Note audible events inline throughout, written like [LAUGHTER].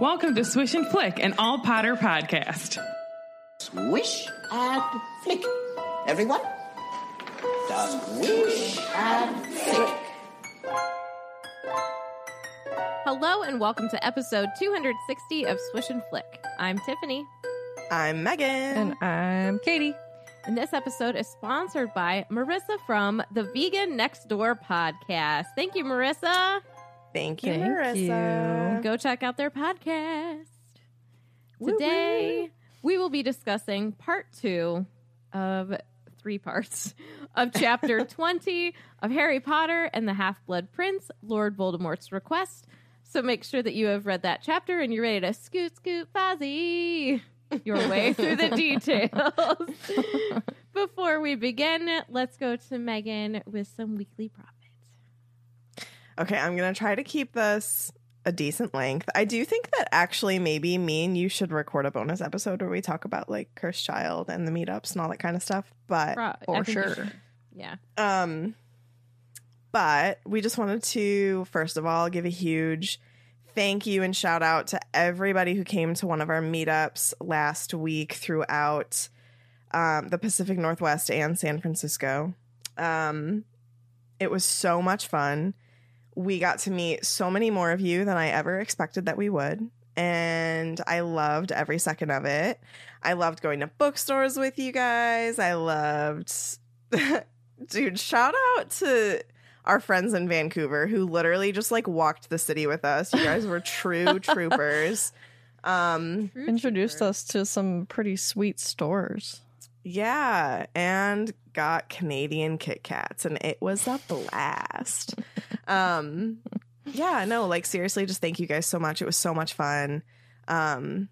Welcome to Swish and Flick, an all Potter podcast. Swish and flick. Everyone? Swish and flick. Hello and welcome to episode 260 of Swish and Flick. I'm Tiffany, I'm Megan. And I'm Katie. and this episode is sponsored by Marissa from the Vegan Next Door podcast. Thank you, Marissa. Thank you, Thank Marissa. Go check out their podcast. Today, we will be discussing part two of three parts of chapter [LAUGHS] 20 of Harry Potter and the Half Blood Prince, Lord Voldemort's Request. So make sure that you have read that chapter and you're ready to scoot, scoot, fuzzy your way [LAUGHS] through the details. [LAUGHS] Before we begin, let's go to Megan with some weekly prophets. Okay, I'm gonna try to keep this a decent length. I do think that actually maybe me and you should record a bonus episode where we talk about like Cursed Child and the meetups and all that kind of stuff. But For sure. Yeah. um but we just wanted to first of all give a huge thank you and shout out to everybody who came to one of our meetups last week throughout um, the Pacific Northwest and San Francisco. Um, it was so much fun. We got to meet so many more of you than I ever expected that we would. And I loved every second of it. I loved going to bookstores with you guys. I loved, [LAUGHS] dude, shout out to our friends in Vancouver who literally just like walked the city with us. You guys were true [LAUGHS] troopers. Um, Introduced us to some pretty sweet stores. Yeah, and got Canadian Kit Kats, and it was a blast. [LAUGHS] um, yeah, no, like seriously, just thank you guys so much. It was so much fun. Um,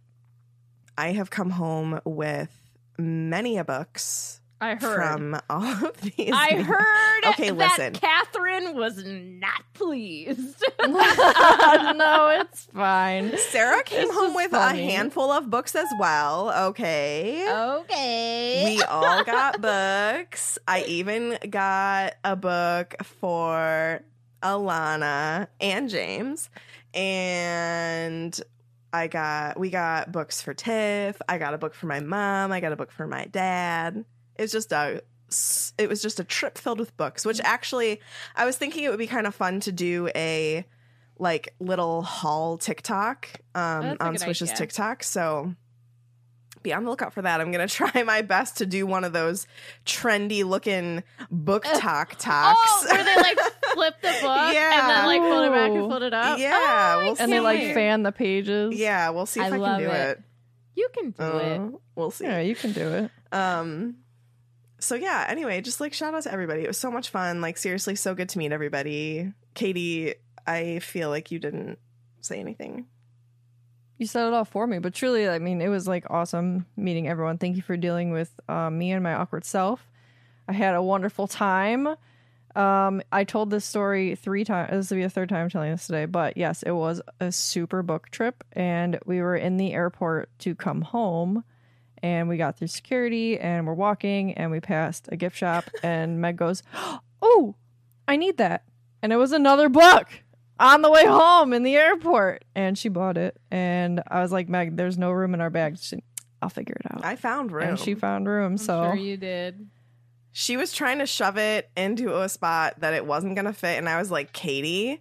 I have come home with many a books I heard. from all of [LAUGHS] these. I heard Okay, that listen. Catherine was not pleased. [LAUGHS] [LAUGHS] no, it's fine. Sarah came This home with funny. a handful of books as well. Okay. okay. We all got books. I even got a book for Alana and James. And I got we got books for Tiff. I got a book for my mom. I got a book for my dad. It's just a it was just a trip filled with books, which actually I was thinking it would be kind of fun to do a like little haul TikTok um, that's a on Swish's idea. TikTok. So be on the lookout for that. I'm gonna [LAUGHS] try my best to do one of those trendy looking book talk talks. Oh, where they like [LAUGHS] flip the book yeah. and then like fold it back and Ooh. fold it up. Yeah, Oh, we'll And they like fan the pages. yeah, we'll see if I I, can do it. it. You can do it. Uh, we'll see. Yeah, you can do it. Um so yeah, anyway, just like shout out to everybody. It was so much fun. Like seriously, so good to meet everybody. Katie, I feel like you didn't say anything. You said it all for me, but truly, I mean, it was like awesome meeting everyone. Thank you for dealing with um, me and my awkward self. I had a wonderful time. Um, I told this story three times. This will be a third time telling this today, but yes, it was a super book trip, and we were in the airport to come home, and we got through security, and we're walking, and we passed a gift shop, [LAUGHS] and Meg goes, "Oh, I need that," and it was another book on the way home in the airport, and she bought it, and I was like, "Meg, there's no room in our bag." She, I'll figure it out. I found room. And she found room, I'm so sure you did. she was trying to shove it into a spot that it wasn't going to fit. And I was like, Katie,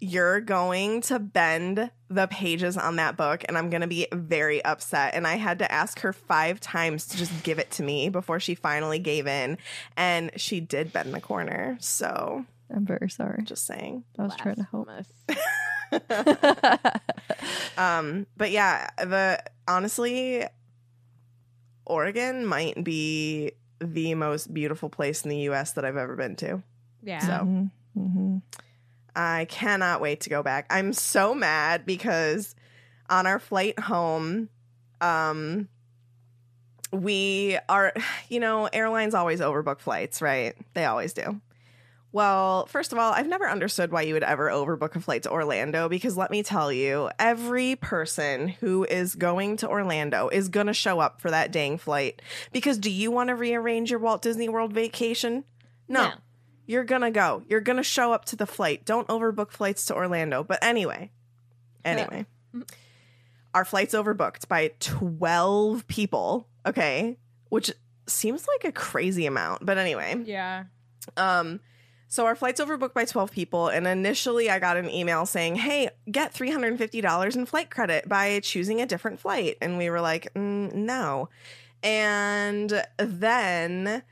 you're going to bend the pages on that book, and I'm going to be very upset. And I had to ask her five times to just give it to me before she finally gave in. And she did bend the corner. So I'm very sorry. just saying. I was trying to help. Blasphemous. Um, but yeah, the honestly, Oregon might be the most beautiful place in the US that I've ever been to. Yeah. So- hmm I cannot wait to go back. I'm so mad because on our flight home, um, we are, you know, airlines always overbook flights, right? They always do. Well, first of all, I've never understood why you would ever overbook a flight to Orlando because let me tell you, every person who is going to Orlando is going to show up for that dang flight. Because do you want to rearrange your Walt Disney World vacation? No. No. You're going to go. You're going to show up to the flight. Don't overbook flights to Orlando. But anyway, anyway, our flight's overbooked by 12 people, okay? Which seems like a crazy amount. But anyway, Yeah. um, so our flight's overbooked by 12 people, and initially I got an email saying, Hey, get $350 in flight credit by choosing a different flight. And we were like, mm, No. And then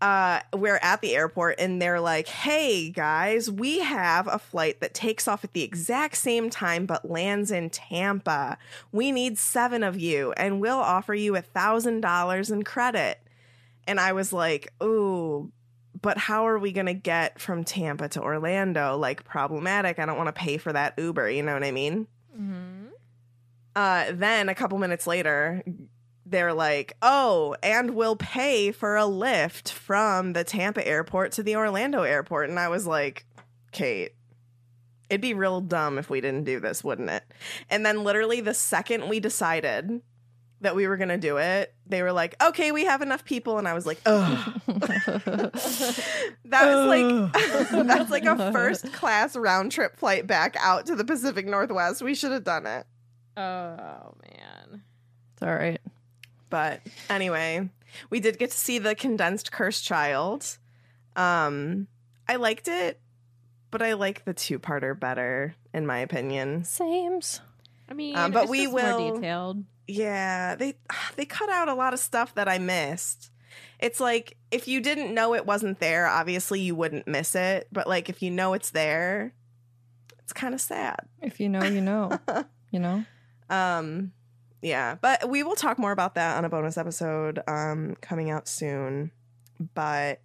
uh, we're at the airport, and they're like, Hey, guys, we have a flight that takes off at the exact same time but lands in Tampa. We need seven of you, and we'll offer you a $1,000 in credit. And I was like, Ooh, but how are we going to get from Tampa to Orlando? Like, problematic. I don't want to pay for that Uber. You know what I mean? Mm-hmm. Uh, then a couple minutes later, they're like, oh, and we'll pay for a lift from the Tampa airport to the Orlando airport. And I was like, Kate, it'd be real dumb if we didn't do this, wouldn't it? And then literally the second we decided that we were going to do it, they were like, okay, we have enough people. And I was like, oh. [LAUGHS] that was like, [LAUGHS] that's like a first class round trip flight back out to the Pacific Northwest. We should have done it. Oh man. It's all right. But anyway, we did get to see the condensed curse child. Um, I liked it, but I like the two parter better, in my opinion. Sames. I mean, Um, but it's we just will- more detailed. Yeah, they they cut out a lot of stuff that I missed. It's like if you didn't know it wasn't there, obviously you wouldn't miss it. But like if you know it's there, it's kind of sad. If you know, you know. [LAUGHS] you know? Um, yeah, but we will talk more about that on a bonus episode um, coming out soon. But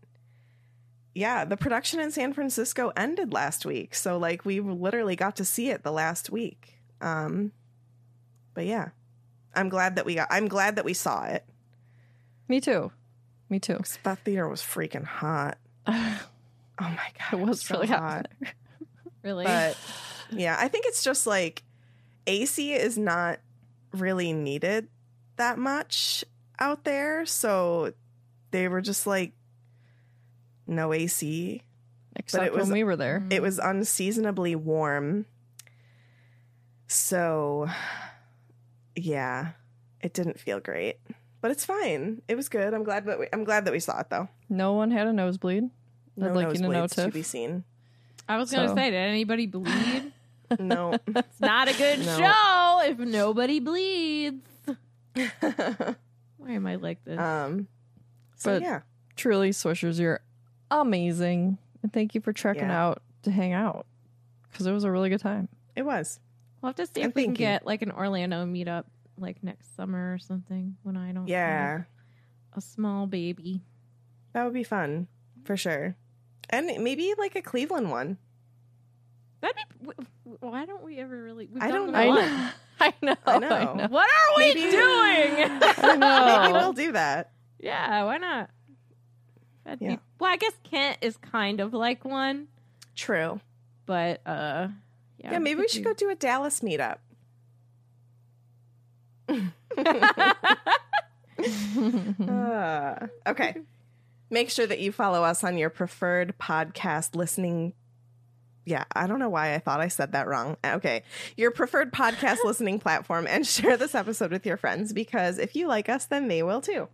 yeah, the production in San Francisco ended last week, so like we literally got to see it the last week. Um, but yeah, I'm glad that we got. I'm glad that we saw it. Me too. Me too. That theater was freaking hot. [SIGHS] Oh my god, It was so really hot. [LAUGHS] Really? But yeah, I think it's just like AC is not really needed that much out there. So they were just like, no AC. Except was- when we were there. Mm-hmm. It was unseasonably warm. So yeah, it didn't feel great. But it's fine. It was good. I'm glad that we, I'm glad that we saw it though. No one had a nosebleed. No I'd like you to know, nosebleeds to be seen. I was gonna say, did anybody bleed? [LAUGHS] No. it's not a good No. show if nobody bleeds. Why am I like this? um. So But- yeah. Truly, Swishers, you're amazing. And thank you for trekking Yeah. out to hang out. Because it was a really good time. It was. we'll have to see and if we can you. get like an Orlando meetup like next summer or something when I don't have Yeah. a small baby. That would be fun for sure. And maybe like a Cleveland one. That'd be. w- w- Why don't we ever really? We've I don't them [LAUGHS] a know. I know. I know. What are we Maybe- doing? [LAUGHS] I know. [LAUGHS] Maybe we'll do that. yeah, why not? That'd Yeah. be, well, I guess Kent is kind of like one, True. but uh, yeah, Yeah, maybe we should go do a Dallas meetup. Uh, okay. Make sure that you follow us on your preferred podcast listening. Yeah, I don't know why I thought I said that wrong. Okay. Your preferred podcast [LAUGHS] listening platform and share this episode with your friends because if you like us, then they will too.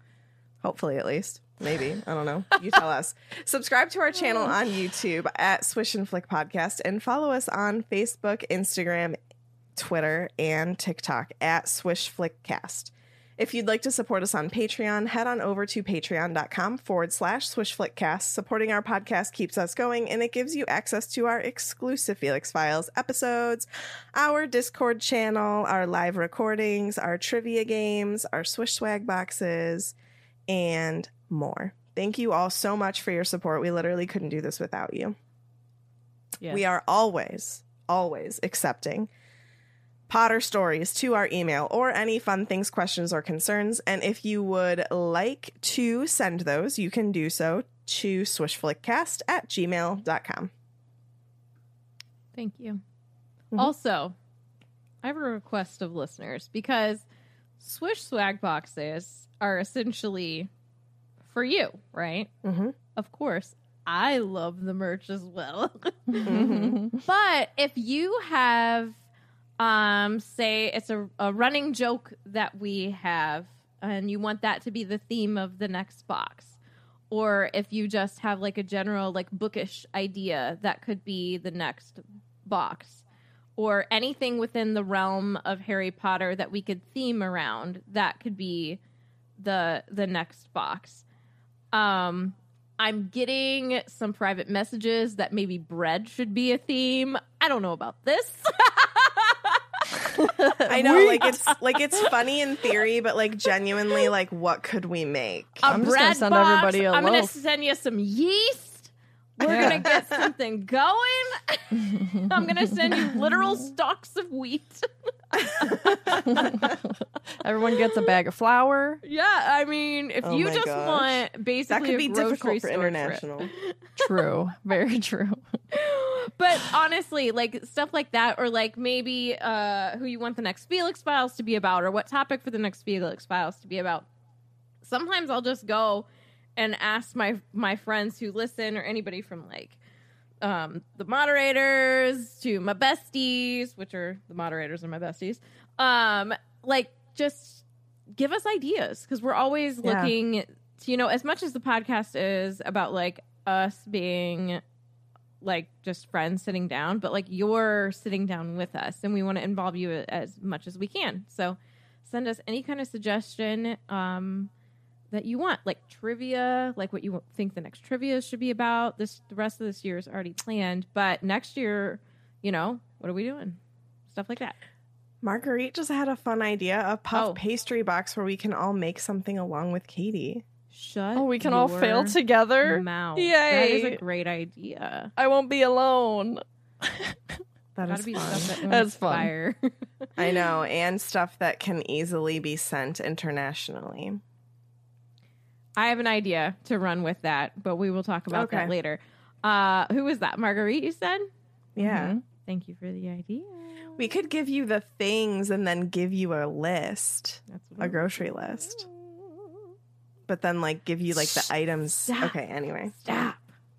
Hopefully, at least. Maybe. I don't know. You tell us. [LAUGHS] Subscribe to our channel mm. on YouTube at Swish and Flick Podcast and follow us on Facebook, Instagram, Twitter, and TikTok at Swish Flick Cast. If you'd like to support us on Patreon, head on over to patreon.com forward slash swishflickcast. Supporting our podcast keeps us going and it gives you access to our exclusive Felix Files episodes, our Discord channel, our live recordings, our trivia games, our Swish swag boxes, and more. Thank you all so much for your support. We literally couldn't do this without you. Yes. We are always, always accepting Potter stories to our email or any fun things, questions, or concerns. And if you would like to send those, you can do so to swishflickcast at gmail.com. Thank you. Mhm. Also, I have a request of listeners because Swish swag boxes are essentially for you, right? Mm-hmm. Of course, I love the merch as well. [LAUGHS] Mm-hmm. but if you have, um, say it's a, a running joke that we have, and you want that to be the theme of the next box, or if you just have like a general like bookish idea that could be the next box, or anything within the realm of Harry Potter that we could theme around, that could be the the next box. Um, I'm getting some private messages that maybe bread should be a theme. I don't know about this. [LAUGHS] [LAUGHS] I know, like it's [LAUGHS] like it's funny in theory, but like genuinely, like what could we make? A I'm just gonna send box. everybody a I'm gonna loaf. send you some yeast. We're Yeah. gonna get something going. [LAUGHS] I'm gonna send you literal [LAUGHS] stalks of wheat. [LAUGHS] Everyone gets a bag of flour. yeah, I mean, if Oh you just gosh. want basically that could be grocery difficult for store trip. international. True. Very true. but honestly, like stuff like that, or like maybe uh, who you want the next Felix Files to be about, or what topic for the next Felix Files to be about. Sometimes I'll just go and ask my my friends who listen, or anybody from like um, the moderators to my besties, which are the moderators and my besties. Um, like just give us ideas because we're always Yeah. looking. To, you know, as much as the podcast is about like us being like just friends sitting down, but like you're sitting down with us and we want to involve you as much as we can. So send us any kind of suggestion um, that you want, like trivia, like what you think the next trivia should be about. This the rest of this year is already planned, but next year, you know, what are we doing? Stuff like that. Marguerite just had a fun idea a puff Oh. pastry box where we can all make something along with Katie. Shut. Oh, we can all fail together. Mouth. Yay. That is a great idea. I won't be alone. That Gotta is be fun. stuff that will That's fun. [LAUGHS] I know, and stuff that can easily be sent internationally. I have an idea to run with that, but we will talk about that later. Uh, who was that? Marguerite, you said? Yeah. Mhm. Thank you for the idea. We could give you the things and then give you a list, That's what grocery list. But then like give you like the items. Stop. Okay, anyway. Stop.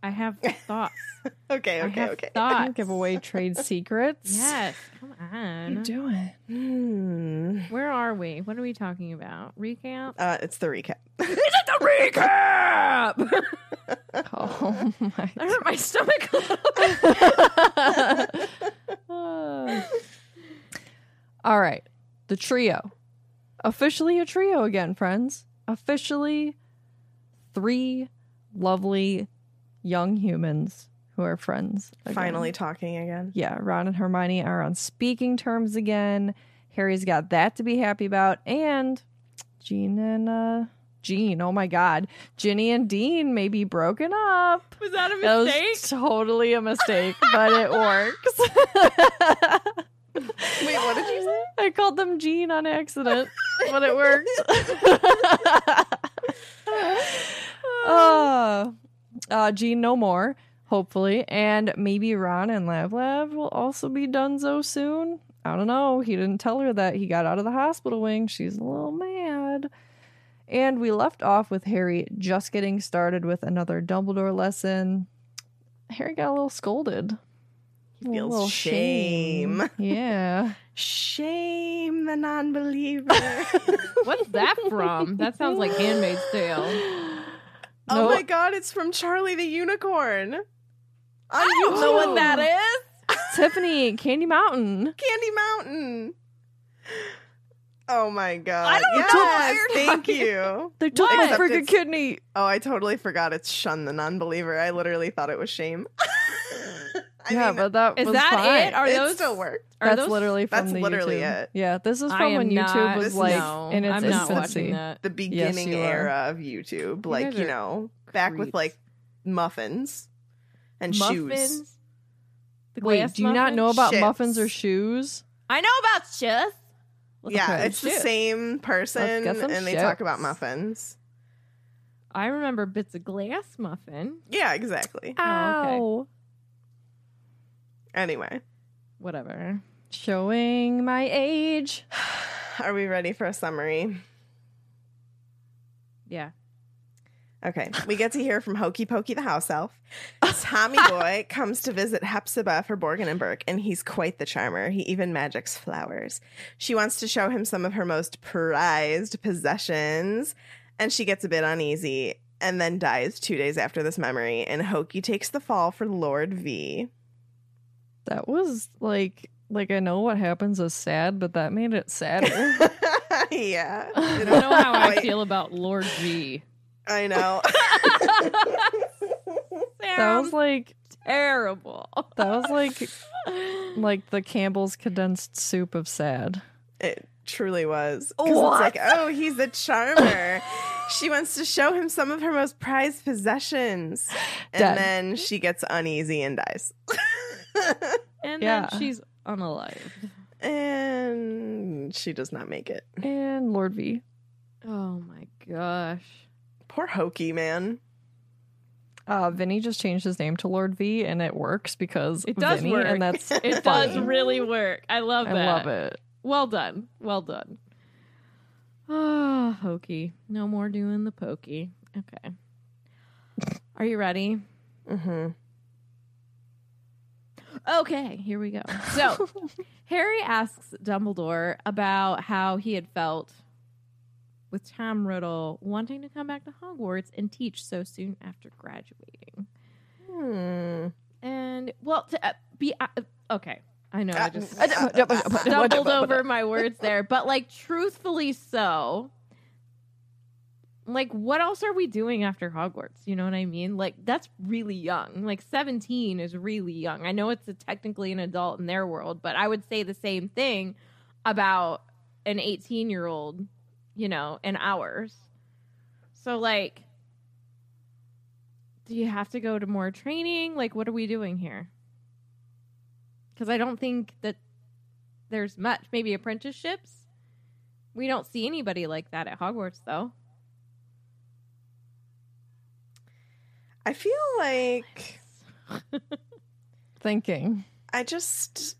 I have thoughts. [LAUGHS] Okay, I okay, have okay. thoughts. Don't give away trade [LAUGHS] secrets. Yes. Come What are you on. doing? Hmm. Where are we? What are we talking about? Recap? Uh, it's the recap. [LAUGHS] Is it the recap? Oh my I hurt my stomach a little bit. God. All right. The trio. Officially a trio again, friends. Officially three lovely young humans who are friends. again. Finally talking again. Yeah, Ron and Hermione are on speaking terms again. Harry's got that to be happy about. And Jean and uh Jean, oh my god. Ginny and Dean may be broken up. Was that a That mistake? was totally a mistake, but it [LAUGHS] works. Wait, what did you say? [LAUGHS] I called them Jean on accident, but it worked. uh, [LAUGHS] uh, Jean no more, hopefully, and maybe Ron and Lav Lav will also be donezo soon. I don't know. He didn't tell her that he got out of the hospital wing. She's a little mad. And we left off with Harry just getting started with another Dumbledore lesson. Harry got a little scolded. He A feels little shame. Yeah. [LAUGHS] Shame the non-believer. [LAUGHS] What's that from? That sounds like Handmaid's Tale. [LAUGHS] oh Nope. my god, it's from Charlie the Unicorn. I don't oh! know what that oh. is. Tiffany, Candy Mountain. Candy Mountain. Oh my god. I don't know [LAUGHS] what you're thank talking- you. They took my Except freaking kidney. Oh, I totally forgot it's shun the non-believer. I literally thought it was shame. [LAUGHS] I yeah, mean, but that Is was that fine. it? Are it those still worked. Are That's those, literally from that's the literally YouTube. it. Yeah, this is from am when not, YouTube was like no, in its I'm not infancy. watching that. The beginning you are. era of YouTube, like guys you are know, back with like muffins and shoes. Muffins. The Wait, glass do you not know about Shits. muffins or shoes? I know about shit. yeah, Okay. it's the same person, get some and they talk about muffins. I remember bits of glass muffin. Yeah, exactly. Oh, okay. Anyway, Whatever. Showing my age. [SIGHS] are we ready for a summary? Yeah. Okay, we get to hear from Hokey Pokey the house elf. [LAUGHS] Tommy Boy comes to visit Hepzibah for Borgin and Burke, and he's quite the charmer. He even magics flowers. She wants to show him some of her most prized possessions, and she gets a bit uneasy and then dies two days after this memory. And Hokey takes the fall for Lord V. That was like like I know what happens is sad, but that made it sadder. [LAUGHS] yeah, I don't know how I feel about Lord G. I know. [LAUGHS] that was like terrible. that was like [LAUGHS] like the Campbell's condensed soup of sad. It truly was. 'Cause It's like, oh, he's a charmer. she wants to show him some of her most prized possessions. And Dead. then she gets uneasy and dies. And Yeah. then she's unalive. and she does not make it. And Lord V. Oh my gosh. Poor Hokey, man. Uh, Vinny just changed his name to Lord V, and it works because It does Vinny, work. and that's [LAUGHS] It funny. does really work. I love I that. love it. Well done. Well done. Oh, hokey. No more doing the pokey. Okay. [LAUGHS] Are you ready? hmm Okay, here we go. So, Harry asks Dumbledore about how he had felt with Tom Riddle wanting to come back to Hogwarts and teach so soon after graduating. Hmm. And, well, to uh, be uh, okay, I know I just Uh, uh, uh, uh, stumbled over my words there, but like, truthfully, so. Like, what else are we doing after Hogwarts? You know what I mean? Like, that's really young. Like, 17 is really young. I know it's technically an adult in their world, but I would say the same thing about an 18 year old, you know, in ours. So, like, do you have to go to more training? Like, what are we doing here? Because I don't think that there's much. Maybe apprenticeships. We don't see anybody like that at Hogwarts, though. I feel like [LAUGHS] Thinking. I just.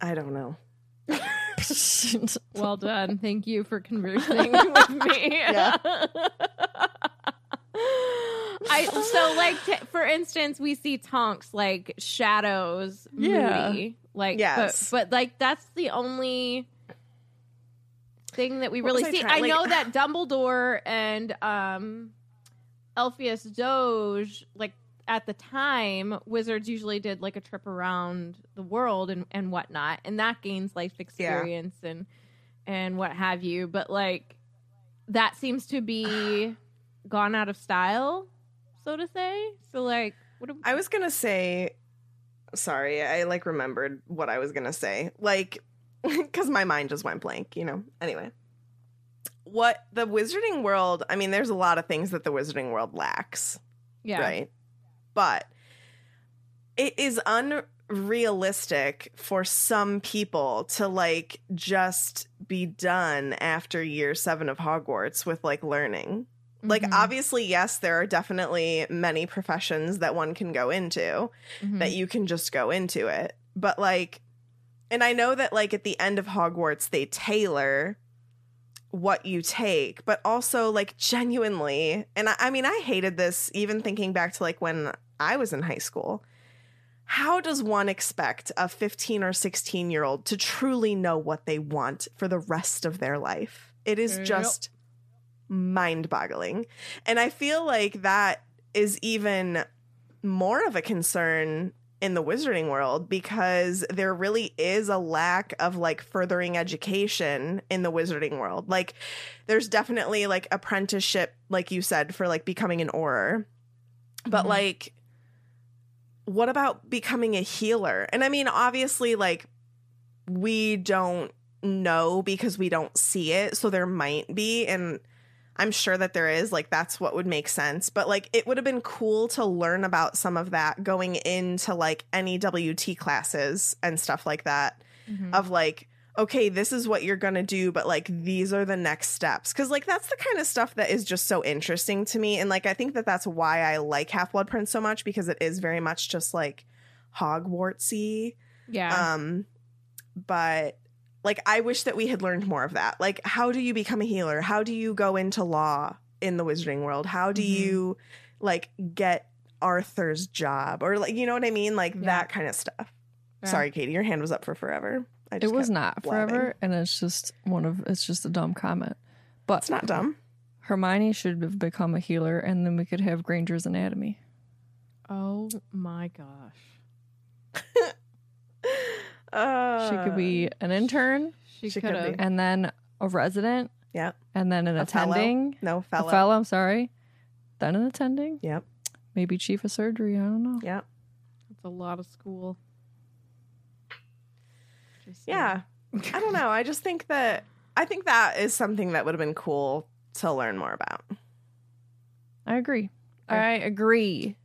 I don't know. [LAUGHS] Well done. Thank you for conversing [LAUGHS] with me. Yeah. I so like t- for instance, we see Tonks like shadows, Yeah. moody, like Yes. but, but like that's the only thing that we What really was I see. trying- I like- know that Dumbledore and um Elphias Doge like at the time, wizards usually did like a trip around the world and, and whatnot, and that gains life experience and and what have you. But like that seems to be [SIGHS] gone out of style, so to say. So like, what? Do, I was gonna say, sorry, I like remembered what I was gonna say, like, [LAUGHS] because my mind just went blank, you know. Anyway, what the Wizarding World? I mean, there's a lot of things that the Wizarding World lacks, yeah, right? But it is unrealistic for some people to like just be done after year seven of Hogwarts with like learning. Like, Mhm. obviously, yes, there are definitely many professions that one can go into Mhm. that you can just go into it. But, like, and I know that, like, at the end of Hogwarts, they tailor what you take, but also, like, genuinely, and I, I mean, I hated this even thinking back to, like, when I was in high school. How does one expect a 15 or 16 year old to truly know what they want for the rest of their life? It is Yep. just mind boggling. And I feel like that is even more of a concern in the wizarding world because there really is a lack of like furthering education in the wizarding world. Like there's definitely like apprenticeship like you said for like becoming an auror. But Mhm. like what about becoming a healer? And I mean obviously like we don't know because we don't see it, so there might be and I'm sure that there is. Like, that's what would make sense. But, like, it would have been cool to learn about some of that going into, like, any WT classes and stuff like that. Of, like, okay, this is what you're going to do, but, like, these are the next steps. Cause, like, that's the kind of stuff that is just so interesting to me. And, like, I think that that's why I like Half Blood Prince so much because it is very much just, like, Hogwartsy. Yeah. Um, but like I wish that we had learned more of that. Like, how do you become a healer? How do you go into law in the wizarding world? How do Mhm. you like get Arthur's job? Or like you know what I mean? Like Yeah. that kind of stuff. Yeah. Sorry, Katie, your hand was up for forever. I It was not blabbing. forever, and it's just one of it's just a dumb comment. But It's not dumb. Hermione should have become a healer, and then we could have Granger's anatomy. oh my gosh. [LAUGHS] Uh, she could be an intern, She, She could could be. and then a resident, Yeah. and then an A fellow. attending, No a fellow. fellow. I'm sorry, then an attending, Yep. maybe chief of surgery. I don't know. Yep. That's a lot of school. Just Yeah. I don't know. I just think that I think that is something that would have been cool to learn more about. I agree. I agree,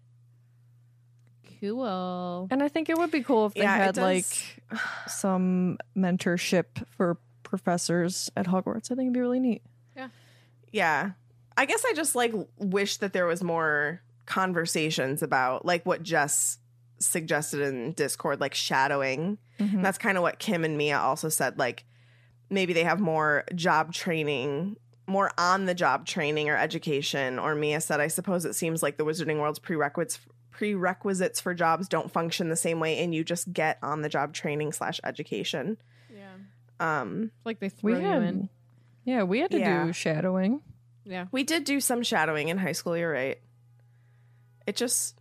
Cool. and I think it would be cool if they Yeah, it had does- like [SIGHS] some mentorship for professors at Hogwarts. I think it'd be really neat. Yeah. Yeah. I guess I just like wish that there was more conversations about like what Jess suggested in Discord, like shadowing. Mhm. That's kind of what Kim and Mia also said. Like maybe they have more job training, more on the job training or education. Or Mia said, I suppose it seems like the Wizarding World's prerequisites prerequisites for jobs don't function the same way and you just get on the job training slash education. Yeah. Um like they throw We you had, in. yeah, we had to Yeah. do shadowing. Yeah. We did do some shadowing in high school, you're right. It just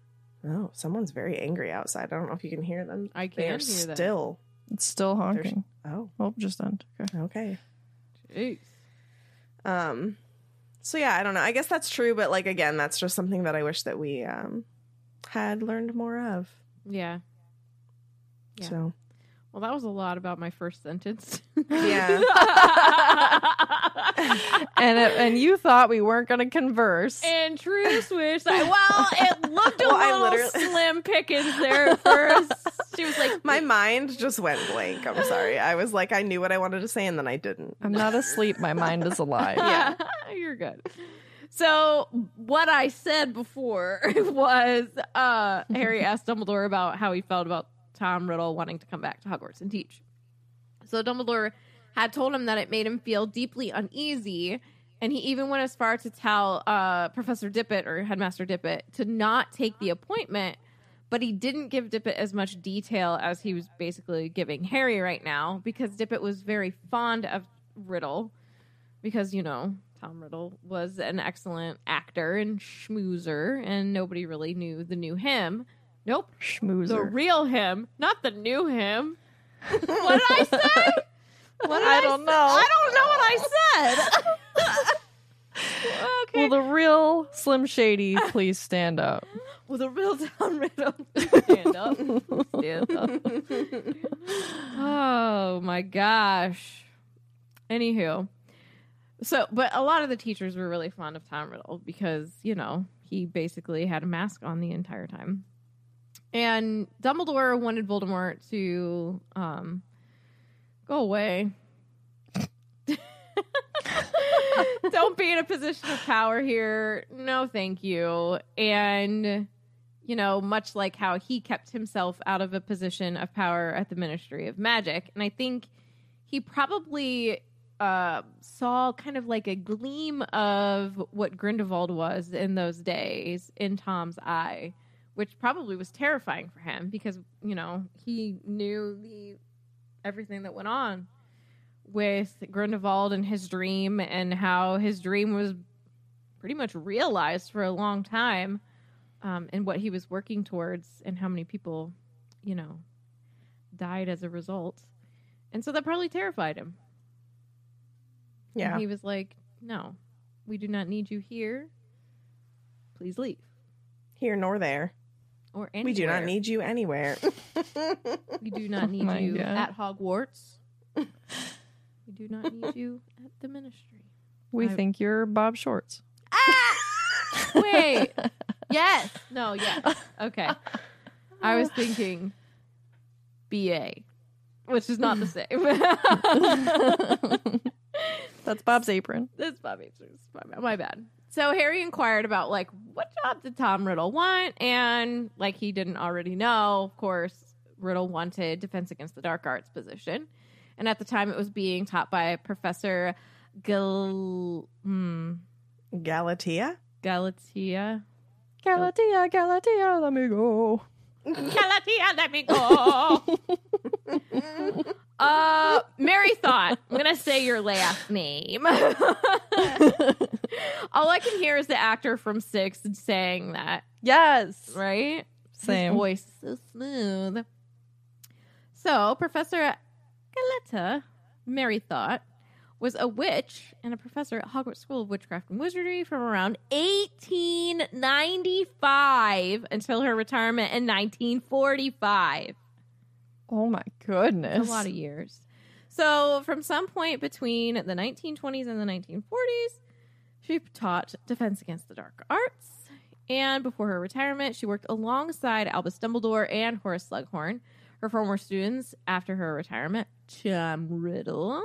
oh, someone's very angry outside. I don't know if you can hear them. I They can are hear that. still. It's still honking. Oh, Oh, just end. Okay. okay. Jeez. Um so yeah, I don't know. I guess that's true, but like again, that's just something that I wish that we um had learned more of. Yeah. Yeah. So Well, that was a lot about my first sentence. yeah. [LAUGHS] and it, and you thought we weren't going to converse. And true swish. I, well, it looked a Well, little literally- slim pickings there at first. She was like, My mind just went blank. I'm sorry. I was like I knew what I wanted to say and then I didn't. I'm not asleep. My mind is alive. yeah, [LAUGHS] you're good. So what I said before [LAUGHS] was uh, Harry asked Dumbledore about how he felt about Tom Riddle wanting to come back to Hogwarts and teach. So Dumbledore had told him that it made him feel deeply uneasy, and he even went as far to tell uh, Professor Dippet or Headmaster Dippet to not take the appointment. But he didn't give Dippet as much detail as he was basically giving Harry right now because Dippet was very fond of Riddle because you know Tom Riddle was an excellent actor and schmoozer, and nobody really knew the new him. Nope, Schmoozer. the real him, not the new him. [LAUGHS] what did I say? What did I don't say? know. I don't know what I said. [LAUGHS] okay. Will the real Slim Shady please stand up? Will the real Tom Riddle [LAUGHS] stand up? stand up. oh my gosh. Anywho. So, but a lot of the teachers were really fond of Tom Riddle because, you know, he basically had a mask on the entire time. And Dumbledore wanted Voldemort to um, go away. [LAUGHS] Don't be in a position of power here. No, thank you. And, you know, much like how he kept himself out of a position of power at the Ministry of Magic. And I think he probably uh, saw kind of like a gleam of what Grindelwald was in those days in Tom's eye, which probably was terrifying for him because, you know, he knew the everything that went on with Grindelwald and his dream and how his dream was pretty much realized for a long time um, and what he was working towards and how many people, you know, died as a result. And so that probably terrified him. And Yeah. he was like, no, we do not need you here. Please leave. Here nor there. Or anywhere. We do not need you anywhere. [LAUGHS] We do [LAUGHS] not need oh my you God. at Hogwarts. [LAUGHS] we do not need you at the ministry. We I- think you're Bob Shorts. Ah! Wait. yes. No, yes. Okay. I was thinking BA, which is not the same. That's Bob's apron. This Bobby. My, my bad. So Harry inquired about like what job did Tom Riddle want, and like he didn't already know. Of course, Riddle wanted Defense Against the Dark Arts position, and at the time it was being taught by Professor Gal hmm, Galatea? Galatea. Galatea, Galatea, let me go. [LAUGHS] Galatea, let me go. [LAUGHS] uh, Merrythought. I'm gonna say your last name. [LAUGHS] All I can hear is the actor from Six saying that, Yes. right? Same. His voice so smooth. So Professor Galetta, Merrythought, was a witch and a professor at Hogwarts School of Witchcraft and Wizardry from around 1895 until her retirement in 1945 Oh my goodness. a lot of years. So, from some point between the 1920s and the 1940s, she taught Defense Against the Dark Arts. And before her retirement, she worked alongside Albus Dumbledore and Horace Slughorn, her former students. After her retirement, Tom Riddle,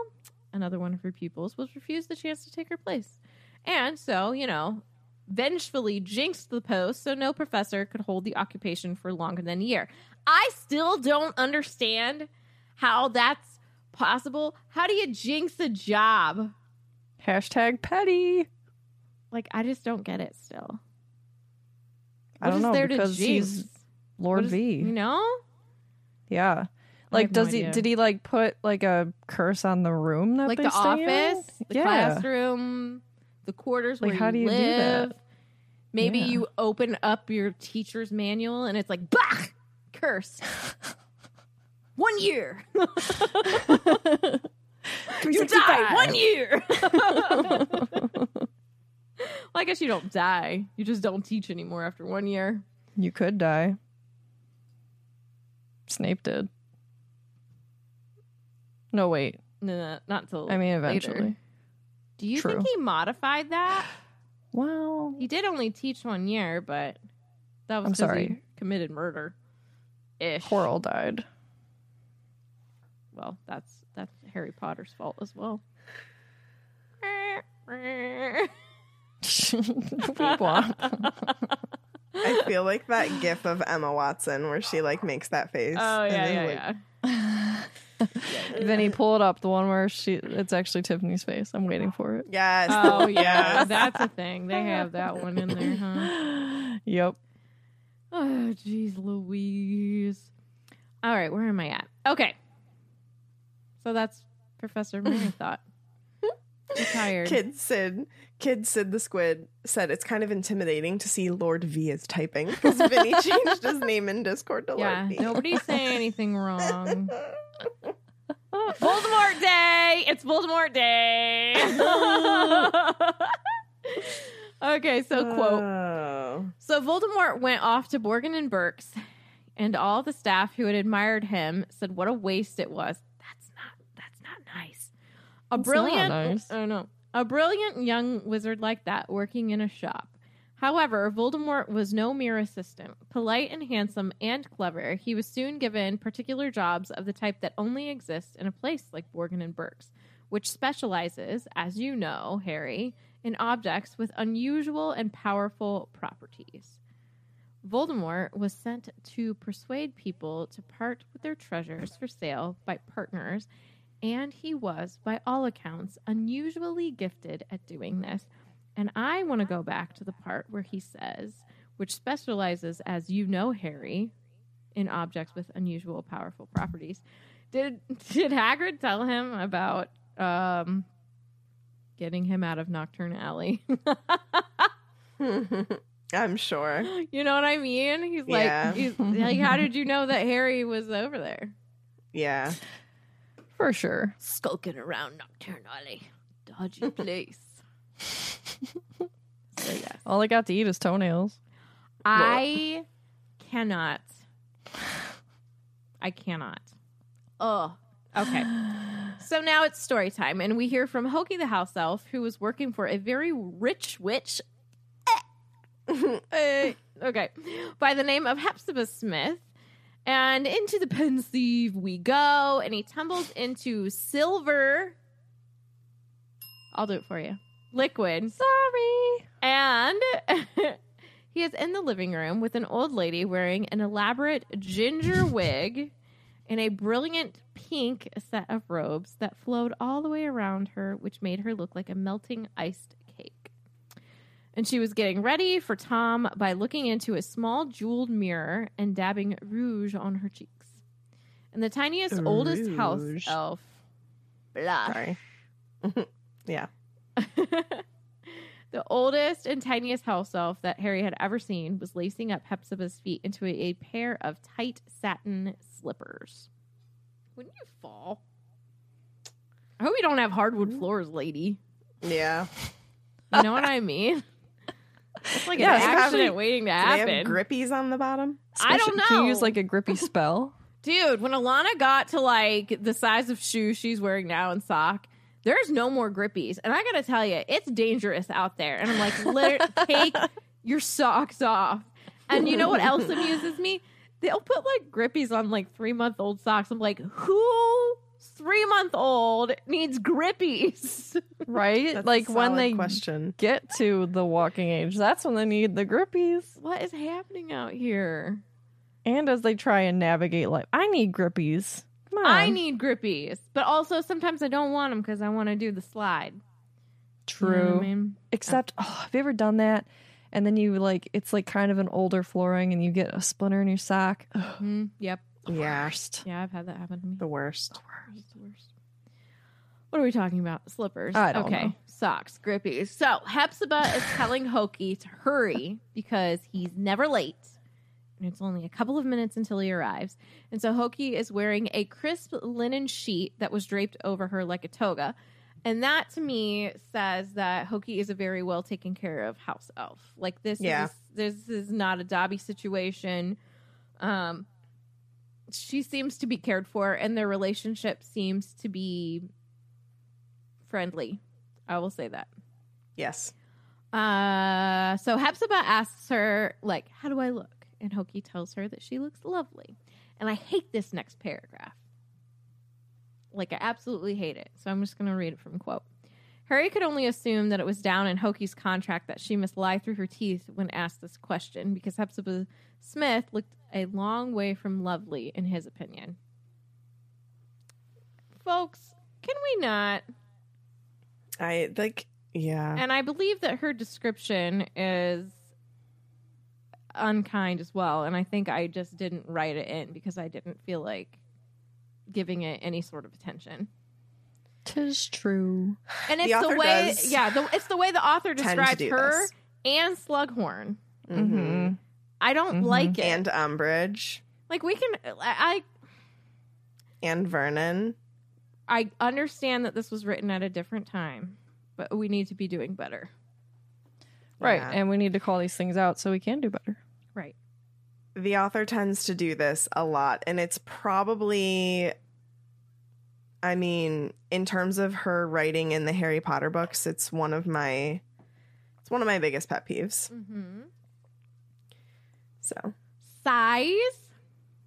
another one of her pupils, was refused the chance to take her place. And so, you know, vengefully jinxed the post so no professor could hold the occupation for longer than a year. I still don't understand how that's possible. How do you jinx a job? Hashtag petty. Like, I just don't get it still. I What don't is know there because to jinx? he's Lord is- V. You know? Yeah. Like, no does he? idea. Did he like put like a curse on the room that Like they the stay in? office, the yeah. classroom, the quarters Like, where how you do you do live. that? Maybe Yeah. you open up your teacher's manual and it's like, bah! Curse. [LAUGHS] One year. you die. One year. [LAUGHS] well, I guess you don't die. You just don't teach anymore after one year. You could die. Snape did. No, wait. No, no, not until I mean, later. eventually. Do you True. think he modified that? [GASPS] Well, He did only teach one year, but that was I'm 'cause sorry. he committed murder. Ish. Quirrell died. Well, that's that's Harry Potter's fault as well. [LAUGHS] [LAUGHS] Weep womp. I feel like that gif of Emma Watson where she like makes that face. Oh yeah, yeah, like, yeah. [LAUGHS] Vinny, pull it up. The one where she it's actually Tiffany's face. I'm waiting for it. Yes. Oh [LAUGHS] yeah, that's a thing. They have that one in there, huh? [GASPS] Yep. Oh, jeez, Louise. All right, where am I at? Okay, so that's Professor Merrythought. Retired. [LAUGHS] Kid Sid, Kid Sid the Squid said it's kind of intimidating to see Lord V is typing because Vinny [LAUGHS] changed his name in Discord to Yeah, Lord V. nobody's saying anything wrong. Voldemort Day! It's Voldemort Day! [LAUGHS] okay, so quote. Oh. So Voldemort went off to Borgin and Burke's, and all the staff who had admired him said what a waste it was. That's not that's not nice. A That's brilliant nice. Oh, I don't know. A brilliant young wizard like that working in a shop. However, Voldemort was no mere assistant. Polite and handsome and clever, he was soon given particular jobs of the type that only exist in a place like Borgin and Burke's, which specializes, as you know, Harry, in objects with unusual and powerful properties. Voldemort was sent to persuade people to part with their treasures for sale by partners, and he was, by all accounts, unusually gifted at doing this. And I want to go back to the part where he says, which specializes, as you know, Harry, in objects with unusual, powerful properties. Did [LAUGHS] did Hagrid tell him about um, getting him out of Knockturn Alley? [LAUGHS] I'm sure. You know what I mean? He's like, Yeah. he's like, how did you know that Harry was over there? Yeah. For sure. Skulking around Knockturn Alley. Dodgy [LAUGHS] place. So, yes. [LAUGHS] All I got to eat is toenails. I cannot. I cannot. Oh, Okay. So now it's story time, and we hear from Hokey the house elf, who was working for a very rich witch. Eh, [LAUGHS] okay. By the name of Hepzibah Smith. And into the pensieve we go, and he tumbles into silver. I'll do it for you. Liquid. Sorry. And [LAUGHS] he is in the living room with an old lady wearing an elaborate ginger [LAUGHS] wig and a brilliant pink set of robes that flowed all the way around her, which made her look like a melting iced cake. And she was getting ready for Tom by looking into a small jeweled mirror and dabbing rouge on her cheeks. And the tiniest, oldest house Rouge. elf, blush. Sorry. [LAUGHS] yeah. [LAUGHS] the oldest and tiniest house elf that Harry had ever seen was lacing up Hepzibah's feet into a, a pair of tight satin slippers. Wouldn't you fall? I hope you don't have hardwood floors, lady. Yeah. You know what I mean? It's like Yeah, an accident especially- waiting to Do they have happen. grippies on the bottom? I don't Especially- Can you know. use like a grippy spell? [LAUGHS] Dude, when Alana got to like the size of shoe she's wearing now and sock, there's no more grippies. And I gotta tell you, it's dangerous out there. And I'm like, lit- [LAUGHS] take your socks off. And you know what else amuses me? They'll put like grippies on like three month old socks. I'm like, who three month old needs grippies? Right? That's like when they question. get to the walking age, that's when they need the grippies. what is happening out here? And as they try and navigate life, I need grippies. Come on. I need grippies, but also sometimes I don't want them because I want to do the slide. You know True. I mean? Except, oh, have you ever done that? And then you like, it's like kind of an older flooring and you get a splinter in your sock. Ugh, Mhm. Yep. Yeah. worst. Yeah, I've had that happen to me. The worst. It's the worst. What are we talking about? Slippers. I don't okay. know. Socks, grippies. So Hepzibah is telling Hokey to hurry because he's never late. And it's only a couple of minutes until he arrives. And so Hokey is wearing a crisp linen sheet that was draped over her like a toga. And that to me says that Hokey is a very well taken care of house elf. Like this Yeah. is this is not a Dobby situation. Um she seems to be cared for and their relationship seems to be friendly. I will say that. Yes. Uh, so Hepzibah asks her, like, how do I look? And Hokey tells her that she looks lovely. And I hate this next paragraph. Like, I absolutely hate it. So I'm just going to read it from quote. Harry could only assume that it was down in Hokey's contract that she must lie through her teeth when asked this question because Hepzibah Smith looked a long way from lovely, in his opinion. Folks, can we not I like yeah. and I believe that her description is unkind as well. And I think I just didn't write it in because I didn't feel like giving it any sort of attention. Tis true. And it's the, author way, yeah, the, it's the way the author Tend to described do her this. and Slughorn. Mm-hmm. I don't Mhm. like it. And Umbridge like we can, I, and Vernon. I I understand that this was written at a different time, but we need to be doing better. Right. Yeah. And we need to call these things out so we can do better. Right. the author tends to do this a lot and it's probably i mean in terms of her writing in the harry potter books it's one of my it's one of my biggest pet peeves Mm-hmm. so Size.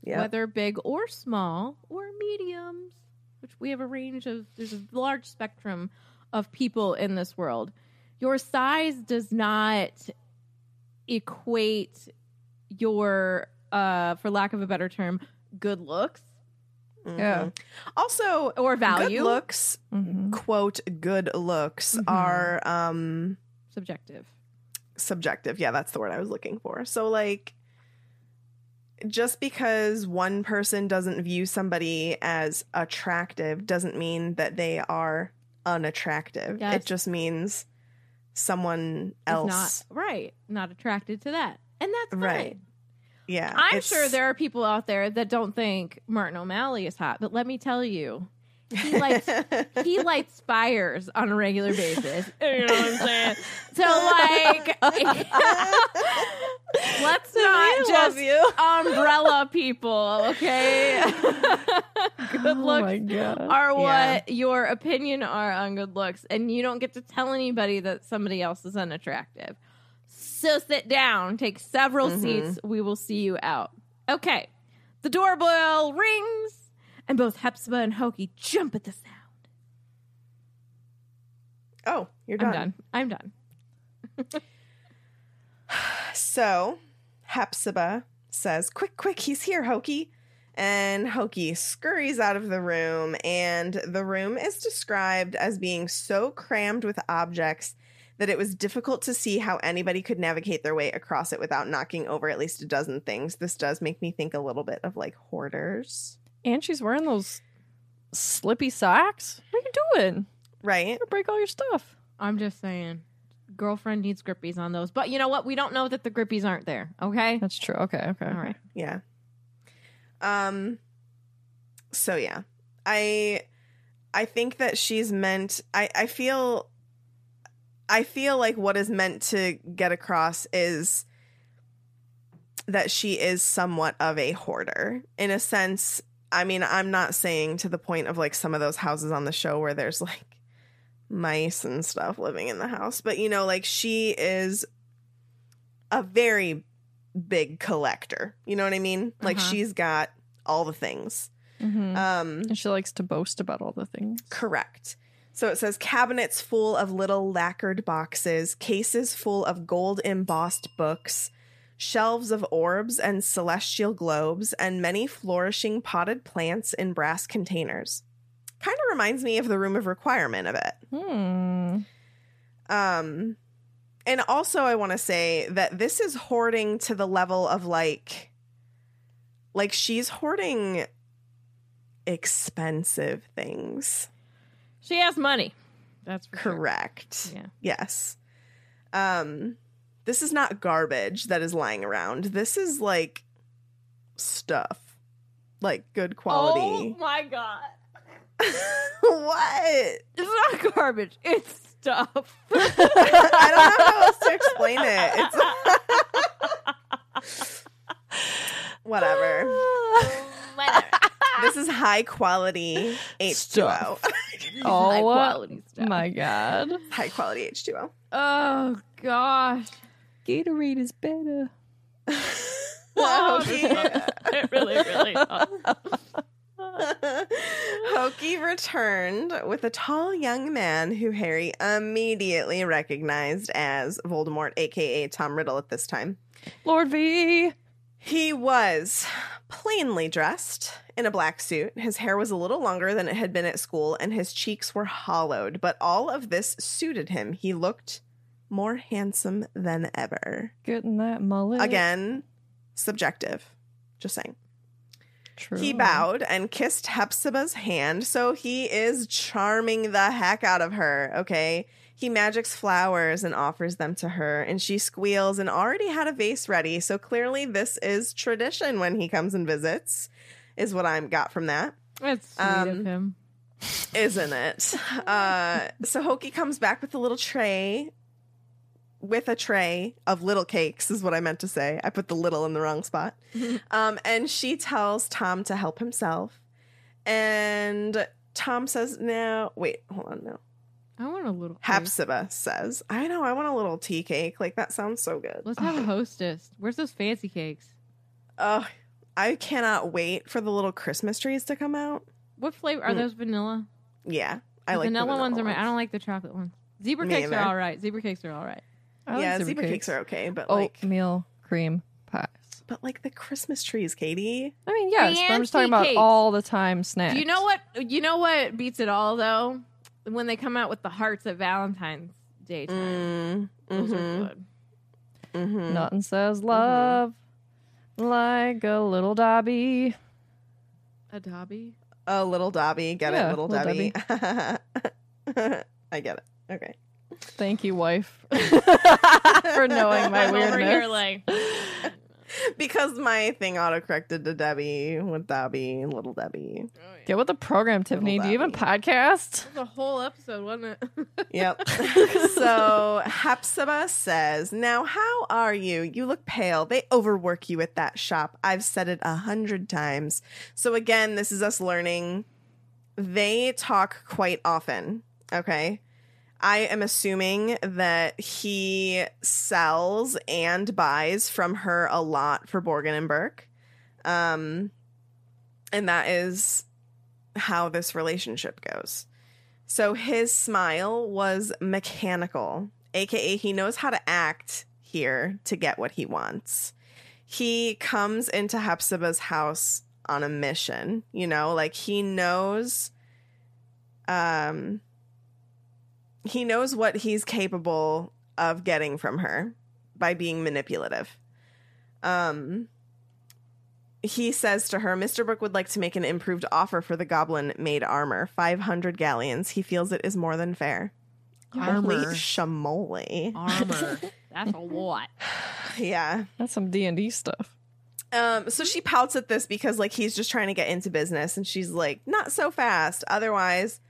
yeah whether big or small or mediums, which we have a range of, there's a large spectrum of people in this world. Your size does not equate your, uh, for lack of a better term, good looks Yeah. Mhm. also or value. good looks Mm-hmm. quote good looks Mhm. are um Subjective. subjective. Yeah, that's the word I was looking for. So like just because one person doesn't view somebody as attractive doesn't mean that they are unattractive. Yes. It just means someone else. Not right. Not attracted to that. And that's fine. Right. yeah. I'm sure there are people out there that don't think Martin O'Malley is hot, but let me tell you, he [LAUGHS] lights he lights fires on a regular basis. You know what I'm saying? [LAUGHS] So like [LAUGHS] let's not just you. umbrella people, okay? [LAUGHS] good Oh looks God. are what Yeah. your opinion are on good looks, and you don't get to tell anybody that somebody else is unattractive. So sit down, take several Mm-hmm. seats. We will see you out. Okay. The doorbell rings, and both Hepzibah and Hokey jump at the sound. Oh, you're I'm done. done. I'm done. [LAUGHS] So Hepzibah says, Quick, quick, he's here, Hokey. And Hokey scurries out of the room, and the room is described as being so crammed with objects that it was difficult to see how anybody could navigate their way across it without knocking over at least a dozen things. This does make me think a little bit of like hoarders, And she's wearing those slippy socks. What are you doing? right? You're break all your stuff. I'm just saying. Girlfriend needs grippies on those. But you know what? We don't know that the grippies aren't there. Okay? That's true. Okay, okay. All okay. right. Yeah. Um so yeah. I I think that she's meant I I feel I feel like what is meant to get across is that she is somewhat of a hoarder in a sense. I mean, I'm not saying to the point of like some of those houses on the show where there's like mice and stuff living in the house, but you know, like she is a very big collector. You know what I mean? Like Uh-huh. she's got all the things. Mhm. Um and she likes to boast about all the things. correct. So it says cabinets full of little lacquered boxes, cases full of gold embossed books, shelves of orbs and celestial globes, and many flourishing potted plants in brass containers. Kind of reminds me of the room of requirement a bit. Hmm. Um and also I want to say that this is hoarding to the level of like like she's hoarding expensive things. She has money. That's for sure. Correct. Yeah. Yes. Um this is not garbage that is lying around. This is like stuff. Like good quality. Oh my god. [LAUGHS] what? It's not garbage. It's stuff. [LAUGHS] I don't know how else to explain it. It's [LAUGHS] whatever. Whatever. This is high quality H2O. Stuff. High Oh quality stuff. my god. high quality H2O. Oh gosh. Gatorade is better. Hokey, it really, really. Hokey returned with a tall young man who Harry immediately recognized as Voldemort, aka Tom Riddle, at this time. Lord V. He was plainly dressed in a black suit. His hair was a little longer than it had been at school, and his cheeks were hollowed, but all of this suited him. He looked more handsome than ever. Getting that mullet. Again, subjective. Just saying. True. He bowed and kissed Hepzibah's hand, so he is charming the heck out of her, okay? He magics flowers and offers them to her, and she squeals and already had a vase ready, so clearly this is tradition when he comes and visits, is what I got from that, That's sweet Um, of him. isn't it? Uh, so Hokey comes back with a little tray. With a tray of little cakes, is what I meant to say. I put the little in the wrong spot. Um, and she tells Tom to help himself. And Tom says, No, wait, hold on, no. I want a little. Hepzibah says, I know, I want a little tea cake. Like, that sounds so good. Let's have a [SIGHS] hostess. Where's those fancy cakes? Oh, I cannot wait for the little Christmas trees to come out. What flavor are Mm. those? Vanilla. Yeah, I The like the vanilla, ones are. My, I don't like the chocolate ones. Zebra Me cakes either. are all right. Zebra cakes are all right. I like yeah, zebra zebra cakes. cakes are okay, but Oh, like, Oatmeal cream pies. but like the Christmas trees, Katie. I mean, yes, but I'm just talking Fancy about cakes. all the time snacks. Do you know what? You know what beats it all though? When they come out with the hearts at Valentine's Day time. Mm, Those are good. mhm. Nothing says love like a little Dobby. A Dobby. A little Dobby, get Yeah, it, little, little Dobby. [LAUGHS] I get it. Okay. Thank you, wife, [LAUGHS] for knowing my I'm over here weirdness. like because my thing autocorrected to Debbie with Debbie, little Debbie. Get with the program, Tiffany. Do you have a podcast? The whole episode, wasn't it? [LAUGHS] Yep. [LAUGHS] so Hepzibah says, Now, how are you? You look pale. They overwork you at that shop. I've said it a hundred times. So, again, this is us learning. They talk quite often. Okay. I am assuming that he sells and buys from her a lot for Borgin and Burke. Um, and that is how this relationship goes. So his smile was mechanical, aka he knows how to act here to get what he wants. He comes into Hepzibah's house on a mission, you know, like he knows um he knows what he's capable of getting from her by being manipulative. Um he says to her, Mr. Burke would like to make an improved offer for the goblin made armor, 500 galleons. He feels it is more than fair. Holy Armor. shamoli. Armor. [LAUGHS] That's a lot. Yeah. That's some D and D stuff. Um, so she pouts at this because like he's just trying to get into business and she's like, not so fast. Otherwise,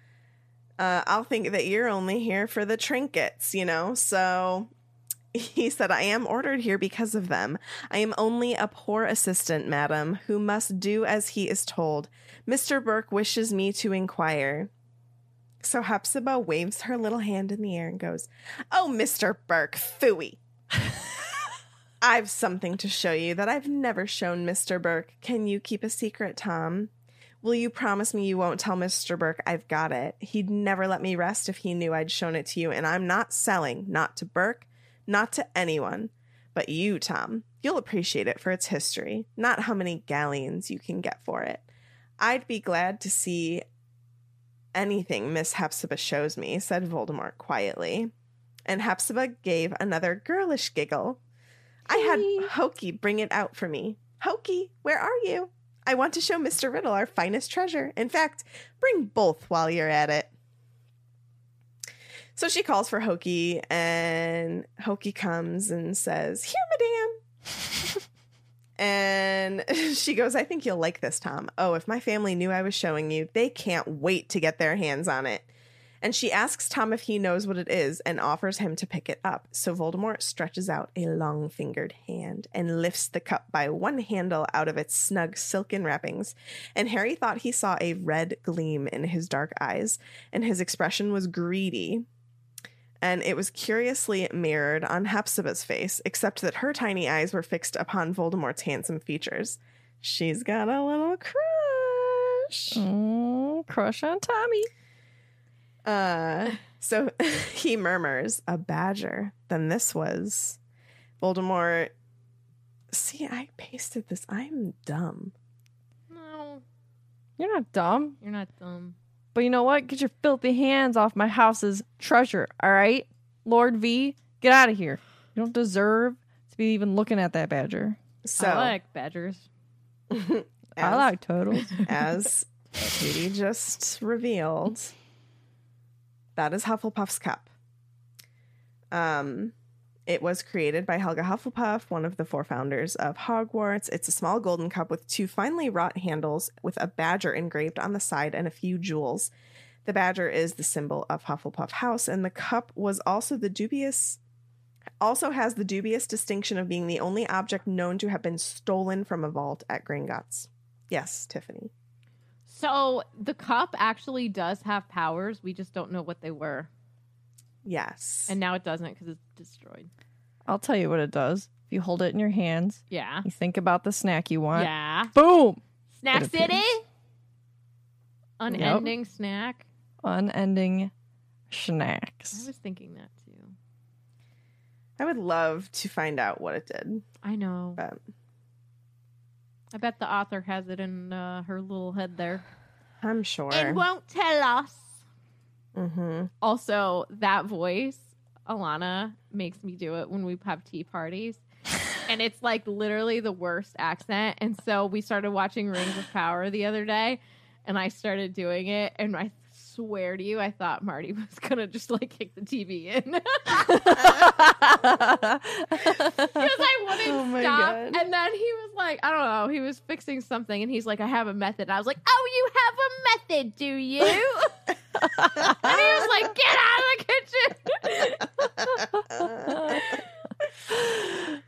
uh, I'll think that you're only here for the trinkets, you know? So [LAUGHS] he said, I am ordered here because of them. I am only a poor assistant, madam, who must do as he is told. Mr. Burke wishes me to inquire. So Hepzibah waves her little hand in the air and goes, Oh, Mr. Burke, phooey. [LAUGHS] I've something to show you that I've never shown Mr. Burke. Can you keep a secret, Tom? Will you promise me you won't tell Mr. Burke I've got it? He'd never let me rest if he knew I'd shown it to you, and I'm not selling, not to Burke, not to anyone, but you, Tom. You'll appreciate it for its history, not how many galleons you can get for it. I'd be glad to see anything Miss Hepzibah shows me, said Voldemort quietly. And Hepzibah gave another girlish giggle. I had Hokey bring it out for me. Hokey, where are you? I want to show Mr. Riddle our finest treasure. In fact, bring both while you're at it. So she calls for Hokey, and Hokey comes and says, Here, madame. [LAUGHS] and [LAUGHS] she goes, I think you'll like this, Tom. Oh, if my family knew I was showing you, they can't wait to get their hands on it. And she asks Tom if he knows what it is and offers him to pick it up. So Voldemort stretches out a long fingered hand and lifts the cup by one handle out of its snug silken wrappings. And Harry thought he saw a red gleam in his dark eyes, and his expression was greedy. And it was curiously mirrored on Hepzibah's face, except that her tiny eyes were fixed upon Voldemort's handsome features. She's got a little crush. Mm, crush on Tommy. Uh, so [LAUGHS] he murmurs, a badger. Then this was Voldemort. See, I pasted this. I'm dumb. No, You're not dumb. you're not dumb. But you know what? Get your filthy hands off my house's treasure, all right? Lord V, get out of here. You don't deserve to be even looking at that badger. So, I like badgers. [LAUGHS] I like turtles. [LAUGHS] as Katie just revealed, that is Hufflepuff's cup. Um, it was created by Helga Hufflepuff, one of the four founders of Hogwarts. It's a small golden cup with two finely wrought handles with a badger engraved on the side and a few jewels. The badger is the symbol of Hufflepuff House, and the cup was also the dubious also has the dubious distinction of being the only object known to have been stolen from a vault at Gringotts. Yes, Tiffany. So the cup actually does have powers. We just don't know what they were, Yes. and now it doesn't because it's destroyed. I'll tell you what it does. If you hold it in your hands, Yeah. you think about the snack you want. Yeah. Boom! Snack It City. appears. Unending snack. Unending snacks. I was thinking that too. I would love to find out what it did, I know. but I bet the author has it in uh, her little head there. I'm sure. And won't tell us. mm-hmm. Also, that voice, Alana makes me do it when we have tea parties. [LAUGHS] and it's like literally the worst accent. And so we started watching Rings of Power the other day, and I started doing it, and I swear to you, I thought Marty [LAUGHS] was gonna just like kick the TV in. [LAUGHS] because I wouldn't Oh stop. God. And then he was like, I don't know, he was fixing something, and he's like, I have a method. I was like, Oh, you have a method, do you? [LAUGHS] and he was like, Get out of the kitchen.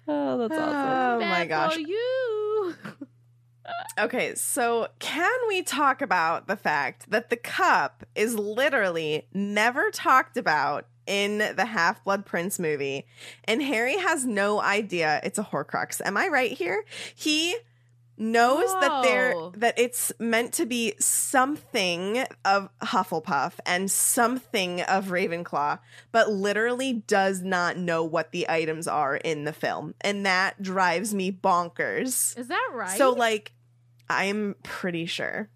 oh, that's awesome. Oh my gosh. all you. Okay, so can we talk about the fact that the cup is literally never talked about in the Half Blood Prince movie, and Harry has no idea it's a Horcrux? Am I right here? He knows that there that it's meant to be something of Hufflepuff and something of Ravenclaw, but literally does not know what the items are in the film, and that drives me bonkers. Is that right? So, like, I'm pretty sure.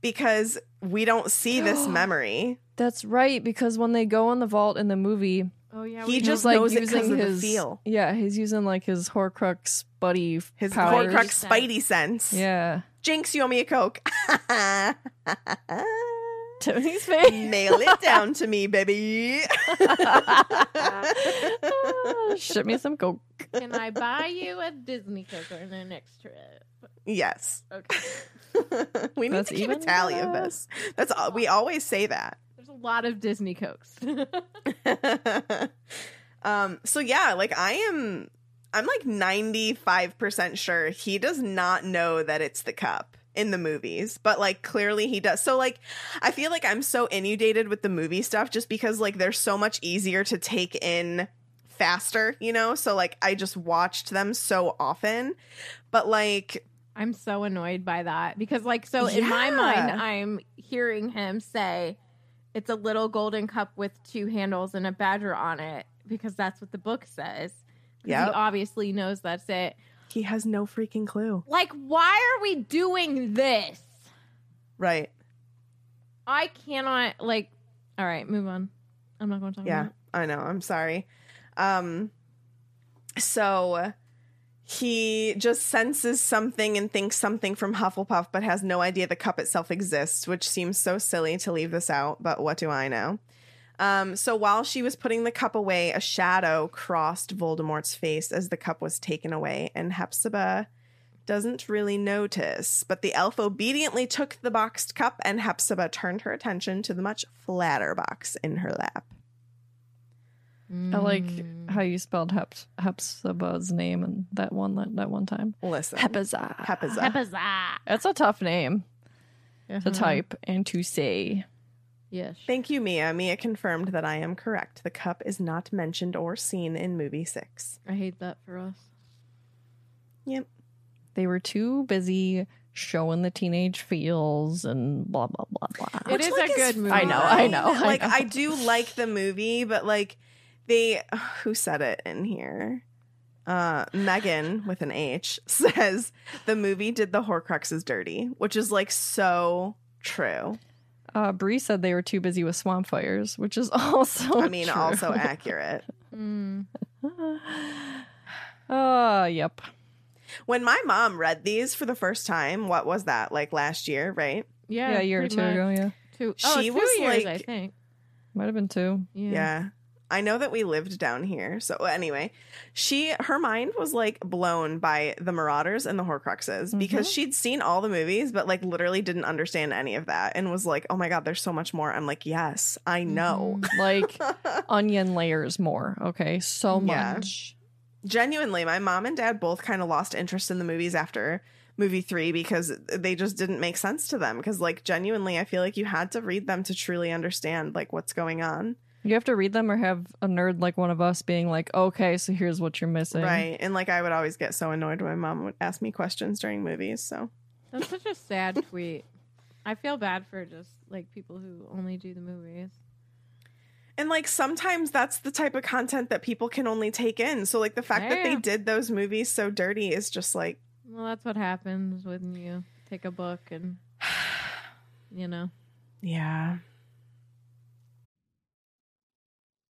Because we don't see this [GASPS] memory. That's right, because when they go in the vault in the movie, oh yeah, he just like knows it using 'cause of the his feel. Yeah, he's using like his Horcrux buddy His powers. Horcrux. Spidey sense. Yeah, Jinx, you owe me a Coke. [LAUGHS] [LAUGHS] Tony's face. [LAUGHS] Nail it down to me, baby. [LAUGHS] Ship me some coke. Can I buy you a Disney Coke on the next trip? yes. Okay. [LAUGHS] we need That's to keep a even tally of this. That's all, we always say that. There's a lot of Disney Cokes. um so yeah like i am i'm like 95% sure he does not know that it's the cup in the movies but like clearly he does so like i feel like i'm so inundated with the movie stuff just because like they're so much easier to take in faster you know so like i just watched them so often but like I'm so annoyed by that because, like, so in my mind, I'm hearing him say it's a little golden cup with two handles and a badger on it because that's what the book says. Yep. He obviously knows that's it. He has no freaking clue Like, why are we doing this? right I cannot, like, all right, move on. I'm not going to talk Yeah, about it. I know. I'm sorry. Um so he just senses something and thinks something from Hufflepuff but has no idea the cup itself exists, which seems so silly to leave this out, but what do I know? Um so while she was putting the cup away, a shadow crossed Voldemort's face as the cup was taken away and Hepzibah doesn't really notice, but the elf obediently took the boxed cup and Hepzibah turned her attention to the much flatter box in her lap. I like Mm. how you spelled Hep Hepzibah's name and that one that, that one time. Listen. Hepzibah. Hepzibah. Hepazah. That's a tough name to Uh-huh. type and to say. Yes. Thank you, Mia. Mia confirmed that I am correct. The cup is not mentioned or seen in movie six. I hate that for us. Yep. They were too busy showing the teenage feels and blah blah blah blah. It is a good movie. I know, I know, I like know. I do like the movie, but like they [SIGHS] who said it in here? Uh Megan with an H [LAUGHS] says the movie did the Horcruxes dirty, which is like so true. Uh, Bree said they were too busy with swamp fires, which is [LAUGHS] also. I mean, true. also accurate. Mm. [LAUGHS] Uh, yep. When my mom read these for the first time, what was that? Like last year, right? Yeah, Yeah, a year or two much. ago. Yeah, Two. Oh, She two was years, I think. might have been two. Yeah. Yeah. I know that we lived down here. So anyway, she her mind was like blown by the Marauders and the Horcruxes mm-hmm. because she'd seen all the movies but like literally didn't understand any of that and was like, "Oh my god, there's so much more." I'm like, "Yes, I mm-hmm. know." [LAUGHS] Like onion layers more. Okay, so Yeah. much. Genuinely, my mom and dad both kind of lost interest in the movies after movie 3 because they just didn't make sense to them because like genuinely I feel like you had to read them to truly understand like what's going on. You have to read them or have a nerd like one of us being like, okay, so here's what you're missing. Right. And like I would always get so annoyed when my mom would ask me questions during movies, so That's such a sad [LAUGHS] tweet. I feel bad for just like people who only do the movies. And like sometimes that's the type of content that people can only take in. So like the fact that they did those movies so dirty is just like Well, that's what happens when you take a book and [SIGHS] you know. yeah.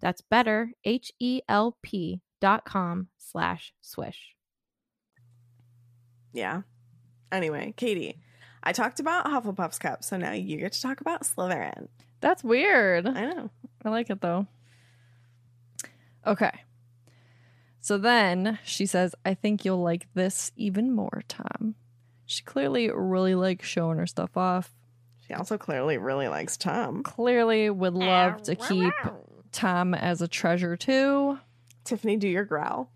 That's better, H-E-L-P dot com slash swish. Yeah. Anyway, Katie, I talked about Hufflepuff's cup, so now you get to talk about Slytherin. That's weird. I know. I like it though. Okay. So then she says, I think you'll like this even more, Tom. She clearly really likes showing her stuff off. She also clearly really likes Tom. Clearly would love to keep Tom as a treasure too. Tiffany, do your growl.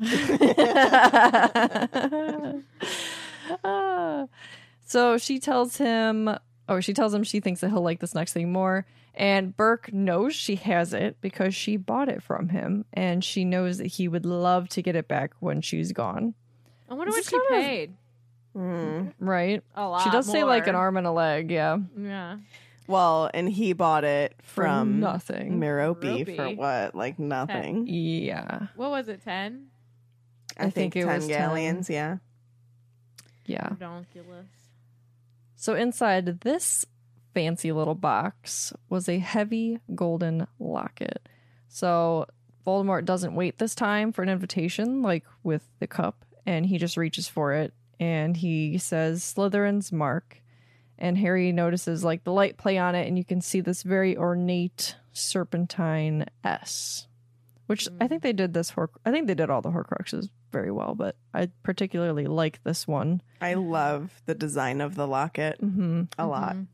[LAUGHS] [LAUGHS] so she tells him, or she tells him she thinks that he'll like this next thing more. And Burke knows she has it because she bought it from him, and she knows that he would love to get it back when she's gone. I wonder This what is she kinda- Mm. Right? A lot. She does say like an arm and a leg, yeah. Yeah. Well, and he bought it For from nothing. Merope for what? Like nothing. Yeah. What was it? Ten. I, I think, think it 10 was 10. galleons, yeah. Yeah. Redonkulous. So inside this fancy little box was a heavy golden locket. So Voldemort doesn't wait this time for an invitation like with the cup and he just reaches for it and he says Slytherin's mark and Harry notices like the light play on it and you can see this very ornate serpentine S. Which I think they did this Hor- I think they did all the Horcruxes very well, but I particularly like this one. I love the design of the locket Mhm. a lot. Mhm.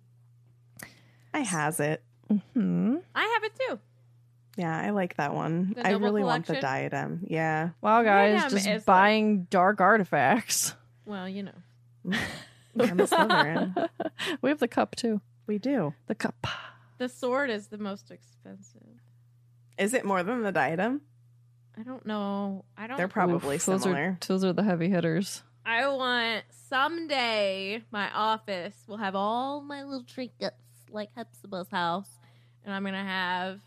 I has it. Hmm. I have it too. Yeah, I like that one. I Noble really want the diadem. Yeah. Wow, guys, Diadem just is the- buying dark artifacts. Well, you know. [LAUGHS] I'm a Slytherin. [LAUGHS] we have the cup too. we do. The cup. The sword is the most expensive. Is it more than the diadem? I don't know. I don't. They're probably Oof, those similar. Are, those are the heavy hitters. I want someday my office will have all my little trinkets like Hepzibah's house, and I'm gonna have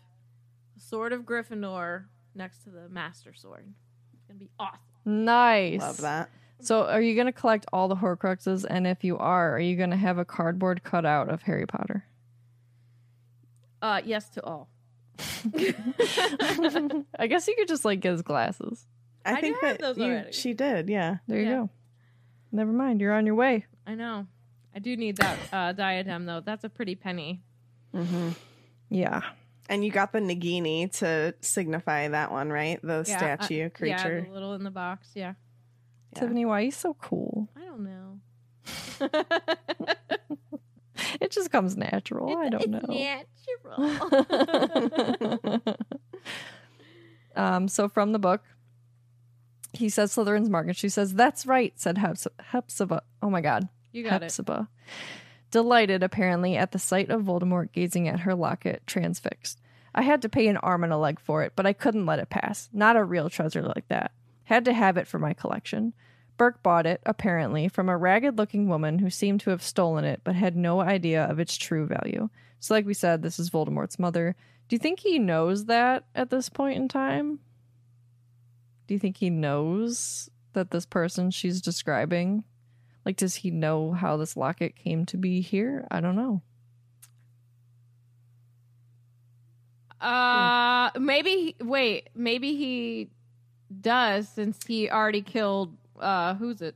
the sword of Gryffindor next to the Master Sword. It's gonna be awesome. Nice. Love that. So, are you going to collect all the Horcruxes? And if you are, are you going to have a cardboard cutout of Harry Potter? Uh, yes to all. [LAUGHS] I guess you could just like get his glasses. I, I do think have that those you, already. she did. Yeah. There you Yeah. go. Never mind. You're on your way. I know. I do need that uh, diadem though. That's a pretty penny. Mm-hmm. Yeah. And you got the Nagini to signify that one, right? The Yeah, statue uh, Yeah, creature. the little in the box. Yeah. Yeah. Tiffany, why are you so cool? I don't know. [LAUGHS] It just comes natural. I don't know. Natural. [LAUGHS] um, so from the book, he says Slytherin's mark, and she says, "That's right," said Hepzibah. Oh my God, you got it. Hepzibah, delighted apparently at the sight of Voldemort gazing at her locket, transfixed. I had to pay an arm and a leg for it, but I couldn't let it pass. Not a real treasure like that. Had to have it for my collection. Burke bought it, apparently, from a ragged looking woman who seemed to have stolen it, but had no idea of its true value. So, like we said, this is Voldemort's mother. Do you think he knows that at this point in time? Do you think he knows that this person she's describing? Like, does he know how this locket came to be here? I don't know. Uh, maybe. Wait, maybe he does since he already killed. Uh, who's it?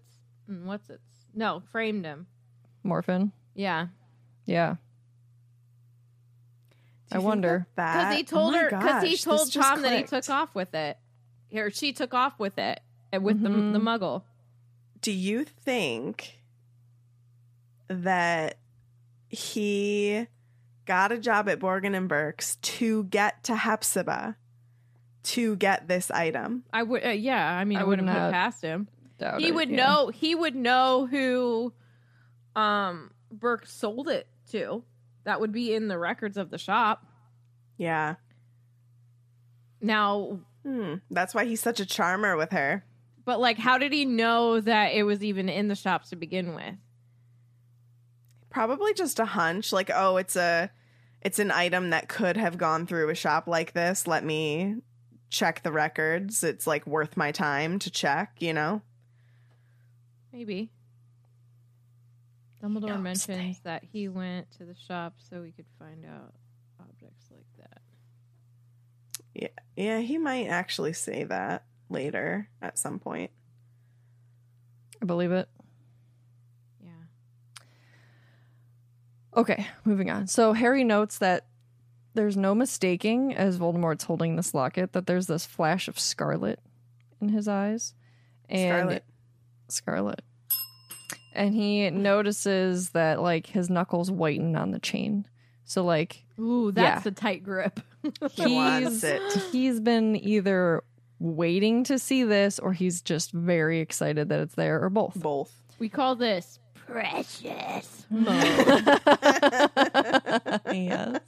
Mm, What's it's No, framed him. Morfin? Yeah, Yeah. I wonder. that because that- he oh told my her. Because he told this just Tom that he took off with it, or she took off with it, uh, with the the muggle. Do you think that he got a job at Borgin and Burke's to get to Hepzibah to get this item? I would, uh, yeah. I mean, I I, wouldn't wouldn't put have past him. Doubt he it, would yeah. know. He would know who, um, Burke sold it to. That would be in the records of the shop. Yeah. Now, Hmm. That's why he's such a charmer with her. but like, how did he know that it was even in the shop to begin with? Probably just a hunch like, oh, it's a it's an item that could have gone through a shop like this. Let me check the records. It's like worth my time to check, you know? Maybe. Dumbledore knows mentions that he went to the shop so he could find out objects like that. Yeah. Yeah, he might actually say that later at some point. I believe it. Yeah. Okay, moving on. So Harry notes that there's no mistaking as Voldemort's holding this locket that there's this flash of scarlet in his eyes. And Scarlet. Scarlet. And he notices that like his knuckles whiten on the chain. So like Ooh, that's a tight grip. [LAUGHS] He wants he's it. he's been either waiting to see this or he's just very excited that it's there or both. Both. we call this [LAUGHS] precious. [LAUGHS] yes.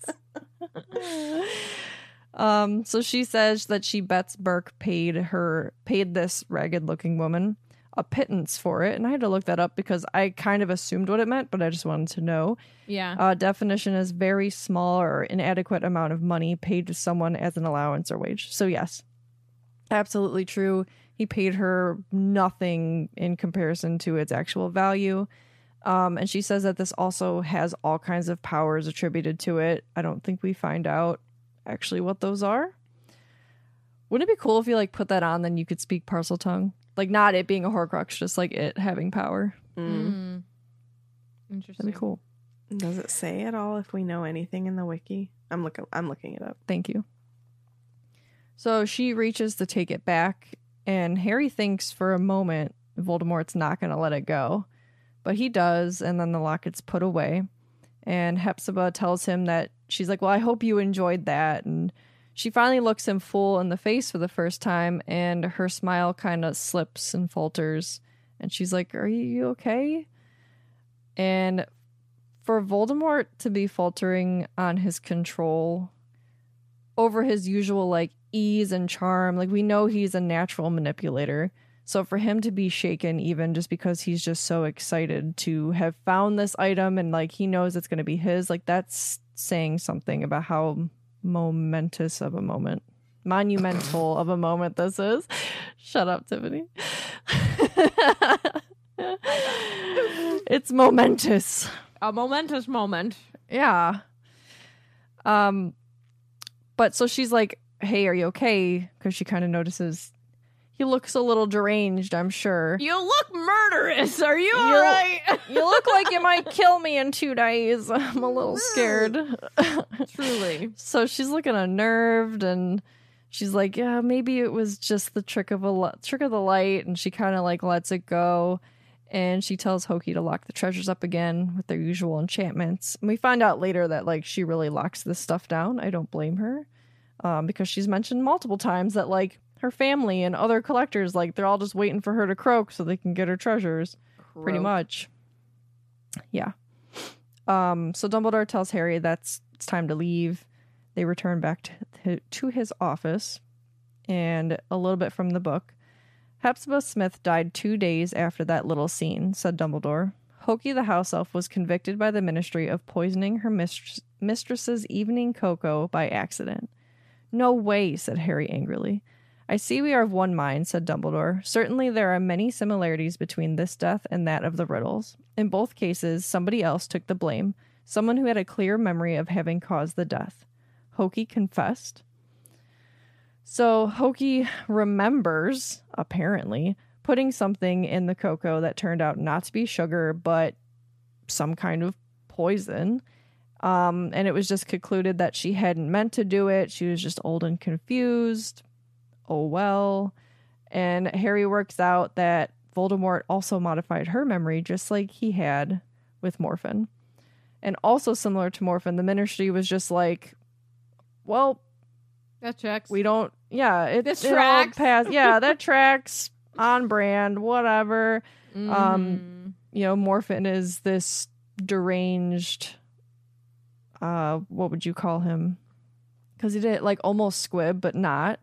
[LAUGHS] um, so she says that she bets Burke paid her paid this ragged looking woman a pittance for it, and I had to look that up because I kind of assumed what it meant, but I just wanted to know. Yeah. Uh, definition is very small or inadequate amount of money paid to someone as an allowance or wage. So yes, absolutely true. He paid her nothing in comparison to its actual value. Um, and she says that this also has all kinds of powers attributed to it. I don't think we find out actually what those are. Wouldn't it be cool if you like put that on, then you could speak Parseltongue? Like not it being a Horcrux, just like it having power. Mm. Mm. Interesting. That'd be cool. Does it say at all if we know anything in the wiki? I'm looking I'm looking it up. Thank you. So she reaches to take it back, and Harry thinks for a moment Voldemort's not going to let it go. But he does, and then the locket's put away. And Hepzibah tells him that she's like, Well, I hope you enjoyed that. And she finally looks him full in the face for the first time, and her smile kind of slips and falters. And she's like, Are you okay? And for Voldemort to be faltering on his control over his usual like ease and charm, like we know he's a natural manipulator. So for him to be shaken even just because he's just so excited to have found this item and like he knows it's going to be his, like that's saying something about how momentous of a moment, monumental of a moment this is. Shut up, Tiffany. [LAUGHS] it's momentous. A momentous moment. Yeah. Um but so she's like, "Hey, are you okay?" cuz she kind of notices he looks a little deranged, I'm sure. You look murderous. Are you You- all right? [LAUGHS] You look like you might kill me in 2 days. [LAUGHS] I'm a little scared. [LAUGHS] Truly. so she's looking unnerved and she's like, "Yeah, maybe it was just the trick of a li- trick of the light." And she kind of like lets it go. And she tells Hokey to lock the treasures up again with their usual enchantments. And we find out later that like she really locks this stuff down. I don't blame her. Um, because she's mentioned multiple times that like her family and other collectors, like they're all just waiting for her to croak so they can get her treasures. Pretty much. Yeah. Um, so Dumbledore tells Harry that's it's time to leave. They return back to, to his office. And a little bit from the book. Hepzibah Smith died two days after that little scene, said Dumbledore. Hokey the house elf was convicted by the ministry of poisoning her mistress, mistress's evening cocoa by accident. No way, said Harry angrily. I see we are of one mind, said Dumbledore. Certainly there are many similarities between this death and that of the riddles. In both cases, somebody else took the blame, someone who had a clear memory of having caused the death. Hokey confessed. So Hokey remembers, apparently, putting something in the cocoa that turned out not to be sugar, but some kind of poison. Um, and it was just concluded that she hadn't meant to do it. She was just old and confused. Oh well. And Harry works out that Voldemort also modified her memory just like he had with Morfin. And also similar to Morfin, the ministry was just like, well, That checks. we don't yeah, it, This it tracks. pass- yeah, [LAUGHS] that tracks on brand, whatever. Mm-hmm. um, you know, Morfin is this deranged uh what would you call him? Cuz he did like almost squib but not.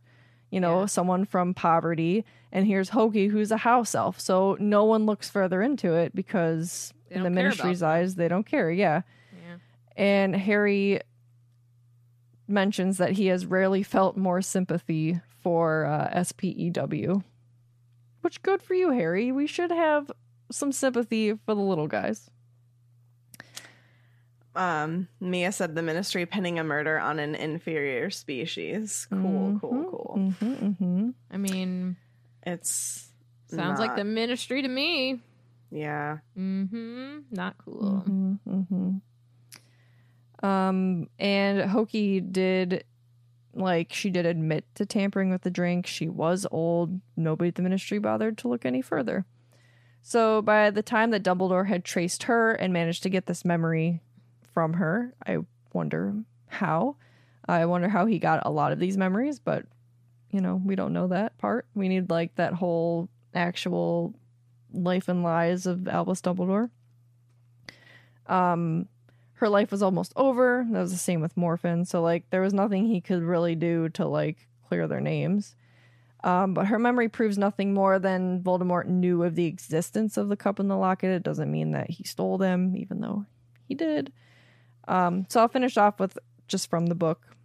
You know, Yeah. someone from poverty and here's Hokey who's a house elf. So no one looks further into it because They in the don't care about ministry's eyes they don't care. Yeah. yeah. And Harry mentions that he has rarely felt more sympathy for uh, SPEW. Which good for you, Harry. We should have some sympathy for the little guys. Um, Mia said the ministry pinning a murder on an inferior species. Cool, cool, cool. Mm-hmm, mm-hmm. I mean, It's sounds like the ministry to me. yeah. Mm-hmm. Not cool. Mhm, mhm. Um, and Hokey did, like, she did admit to tampering with the drink. She was old. Nobody at the ministry bothered to look any further. So by the time that Dumbledore had traced her and managed to get this memory from her, I wonder how. I wonder how he got a lot of these memories, but you know, we don't know that part. We need like that whole actual life and lies of Albus Dumbledore. Um, her life was almost over. That was the same with Morfin. So like there was nothing he could really do to like clear their names. Um, but her memory proves nothing more than Voldemort knew of the existence of the cup and the locket. It doesn't mean that he stole them, even though he did. Um, so I'll finish off with just from the book.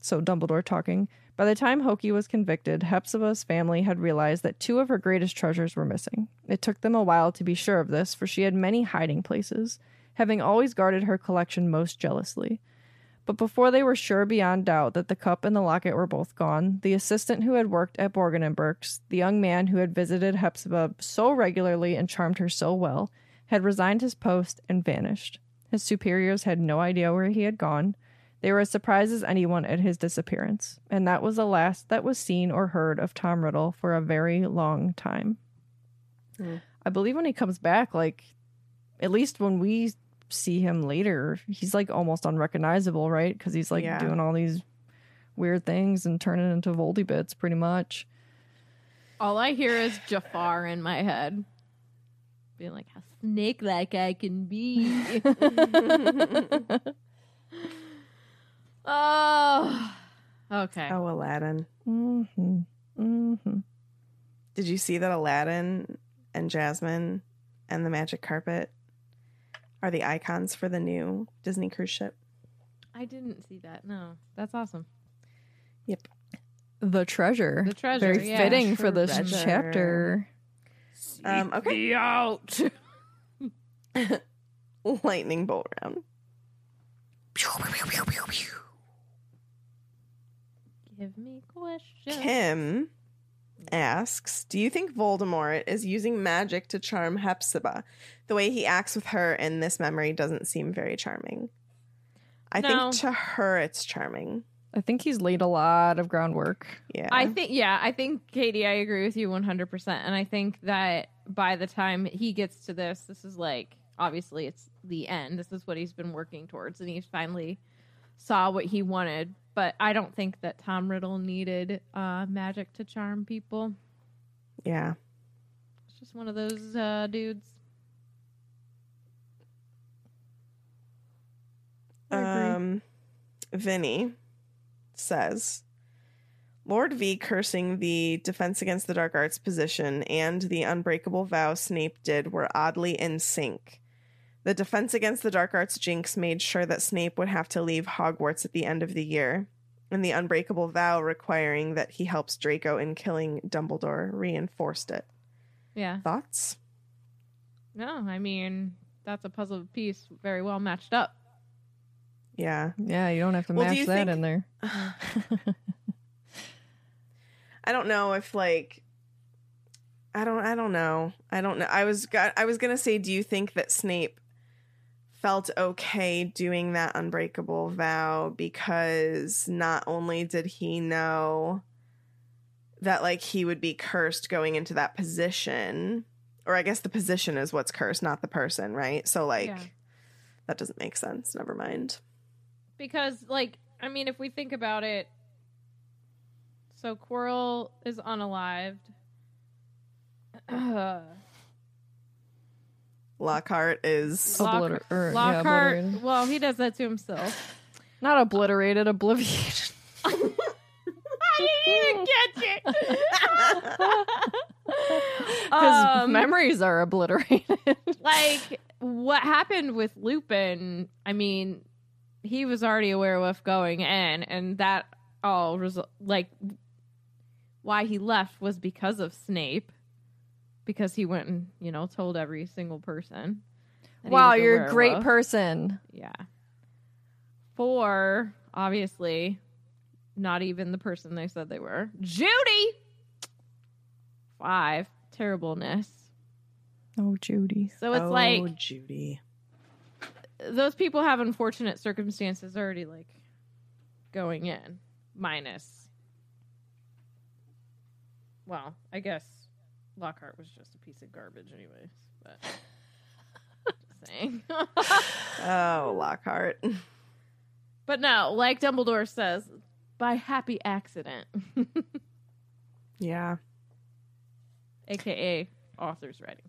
So Dumbledore talking. By the time Hokey was convicted, Hepzibah's family had realized that two of her greatest treasures were missing. It took them a while to be sure of this, for she had many hiding places, having always guarded her collection most jealously. But before they were sure beyond doubt that the cup and the locket were both gone, the assistant who had worked at Borgin and Burke's, the young man who had visited Hepzibah so regularly and charmed her so well, had resigned his post and vanished. His superiors had no idea where he had gone. They were as surprised as anyone at his disappearance, and that was the last that was seen or heard of Tom Riddle for a very long time. Hmm. I believe when he comes back, like, at least when we see him later, he's like almost unrecognizable, right? Because he's like Yeah. doing all these weird things and turning into Voldy bits pretty much. All I hear is Jafar in my head. Being like, how snake like I can be. [LAUGHS] oh. Okay. Oh, Aladdin. hmm hmm Did you see that Aladdin and Jasmine and the magic carpet are the icons for the new Disney cruise ship? I didn't see that. No. That's awesome. Yep. The treasure. The treasure, Very yeah. fitting for this chapter. Um, okay. Out. [LAUGHS] [LAUGHS] Lightning bolt round. Give me questions. Kim asks, "Do you think Voldemort is using magic to charm Hepzibah? The way he acts with her in this memory doesn't seem very charming. I No. think to her it's charming. I think he's laid a lot of groundwork. Yeah, I think, yeah, I think, Katie, I agree with you 100%. And I think that by the time he gets to this, this is like, obviously, it's the end. This is what he's been working towards. And he finally saw what he wanted. But I don't think that Tom Riddle needed uh, magic to charm people. yeah. It's just one of those uh, dudes. Um, Vinny says, Lord V cursing the Defense Against the Dark Arts position and the unbreakable vow Snape did were oddly in sync. The Defense Against the Dark Arts jinx made sure that Snape would have to leave Hogwarts at the end of the year, and the unbreakable vow requiring that he helps Draco in killing Dumbledore reinforced it. Yeah. Thoughts? No, I mean, that's a puzzle piece very well matched up. Yeah. Yeah, you don't have to Well, match you that think- in there. [SIGHS] I don't know if like I don't I don't know. I don't know. I was I was going to say do you think that Snape felt okay doing that unbreakable vow because not only did he know that like he would be cursed going into that position. Or I guess the position is what's cursed, not the person, right? So like Yeah. that doesn't make sense. Never mind. because like I mean, if we think about it, so Quirrell is unalived. [CLEARS THROAT] Uh, Lockhart is Lock- Obliter- or, yeah, Lockhart. obliterated. well, he does that to himself. Not obliterated, obliviated. [LAUGHS] [LAUGHS] I didn't even catch it. [LAUGHS] His Um, memories are obliterated. like what happened with Lupin, I mean, he was already a werewolf going in, and that all result like why he left was because of Snape, because he went and you know told every single person. wow, you're a great person. Yeah. Four, obviously, not even the person they said they were. Judy. Five, terribleness. Oh, Judy. So it's oh, like Judy. those people have unfortunate circumstances already like going in minus well i guess lockhart was just a piece of garbage anyways but [LAUGHS] saying [LAUGHS] [LAUGHS] Oh, Lockhart. but no like dumbledore says by happy accident yeah. aka author's writing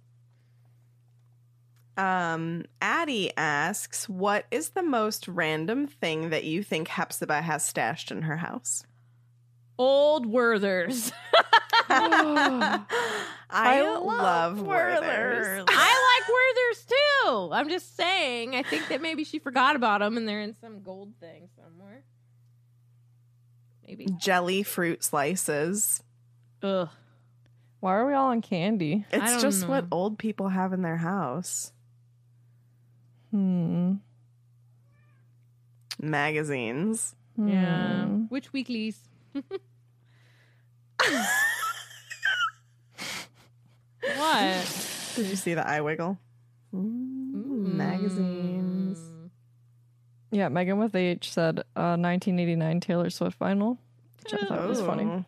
Um, Addie asks, "What is the most random thing that you think Hepzibah has stashed in her house?" old werthers [LAUGHS] I, I love, love Werthers. I like Werthers too. I'm just saying. I think that maybe she forgot about them and they're in some gold thing somewhere. Maybe. Jelly fruit slices. Ugh. Why are we all on candy? It's don't just what old people have in their house. Hmm. Magazines. Yeah. Hmm. Which weeklies? [LAUGHS] [LAUGHS] what? Did you see the eye wiggle? Mm, Magazines. Yeah, Megan with H said uh, 1989 Taylor Swift vinyl, which I thought was funny. Oh.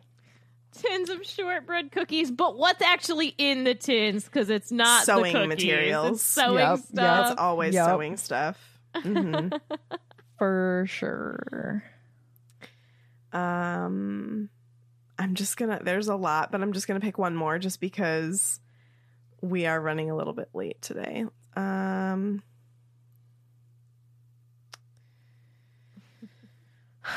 Tins of shortbread cookies, but what's actually in the tins? Because it's not the Sewing cookies. materials. It's sewing Yep, yep. stuff. That's always Yup. sewing stuff. Mhm. [LAUGHS] For sure. Um, I'm just gonna. There's a lot, but I'm just gonna pick one more, just because we are running a little bit late today. Um, [SIGHS]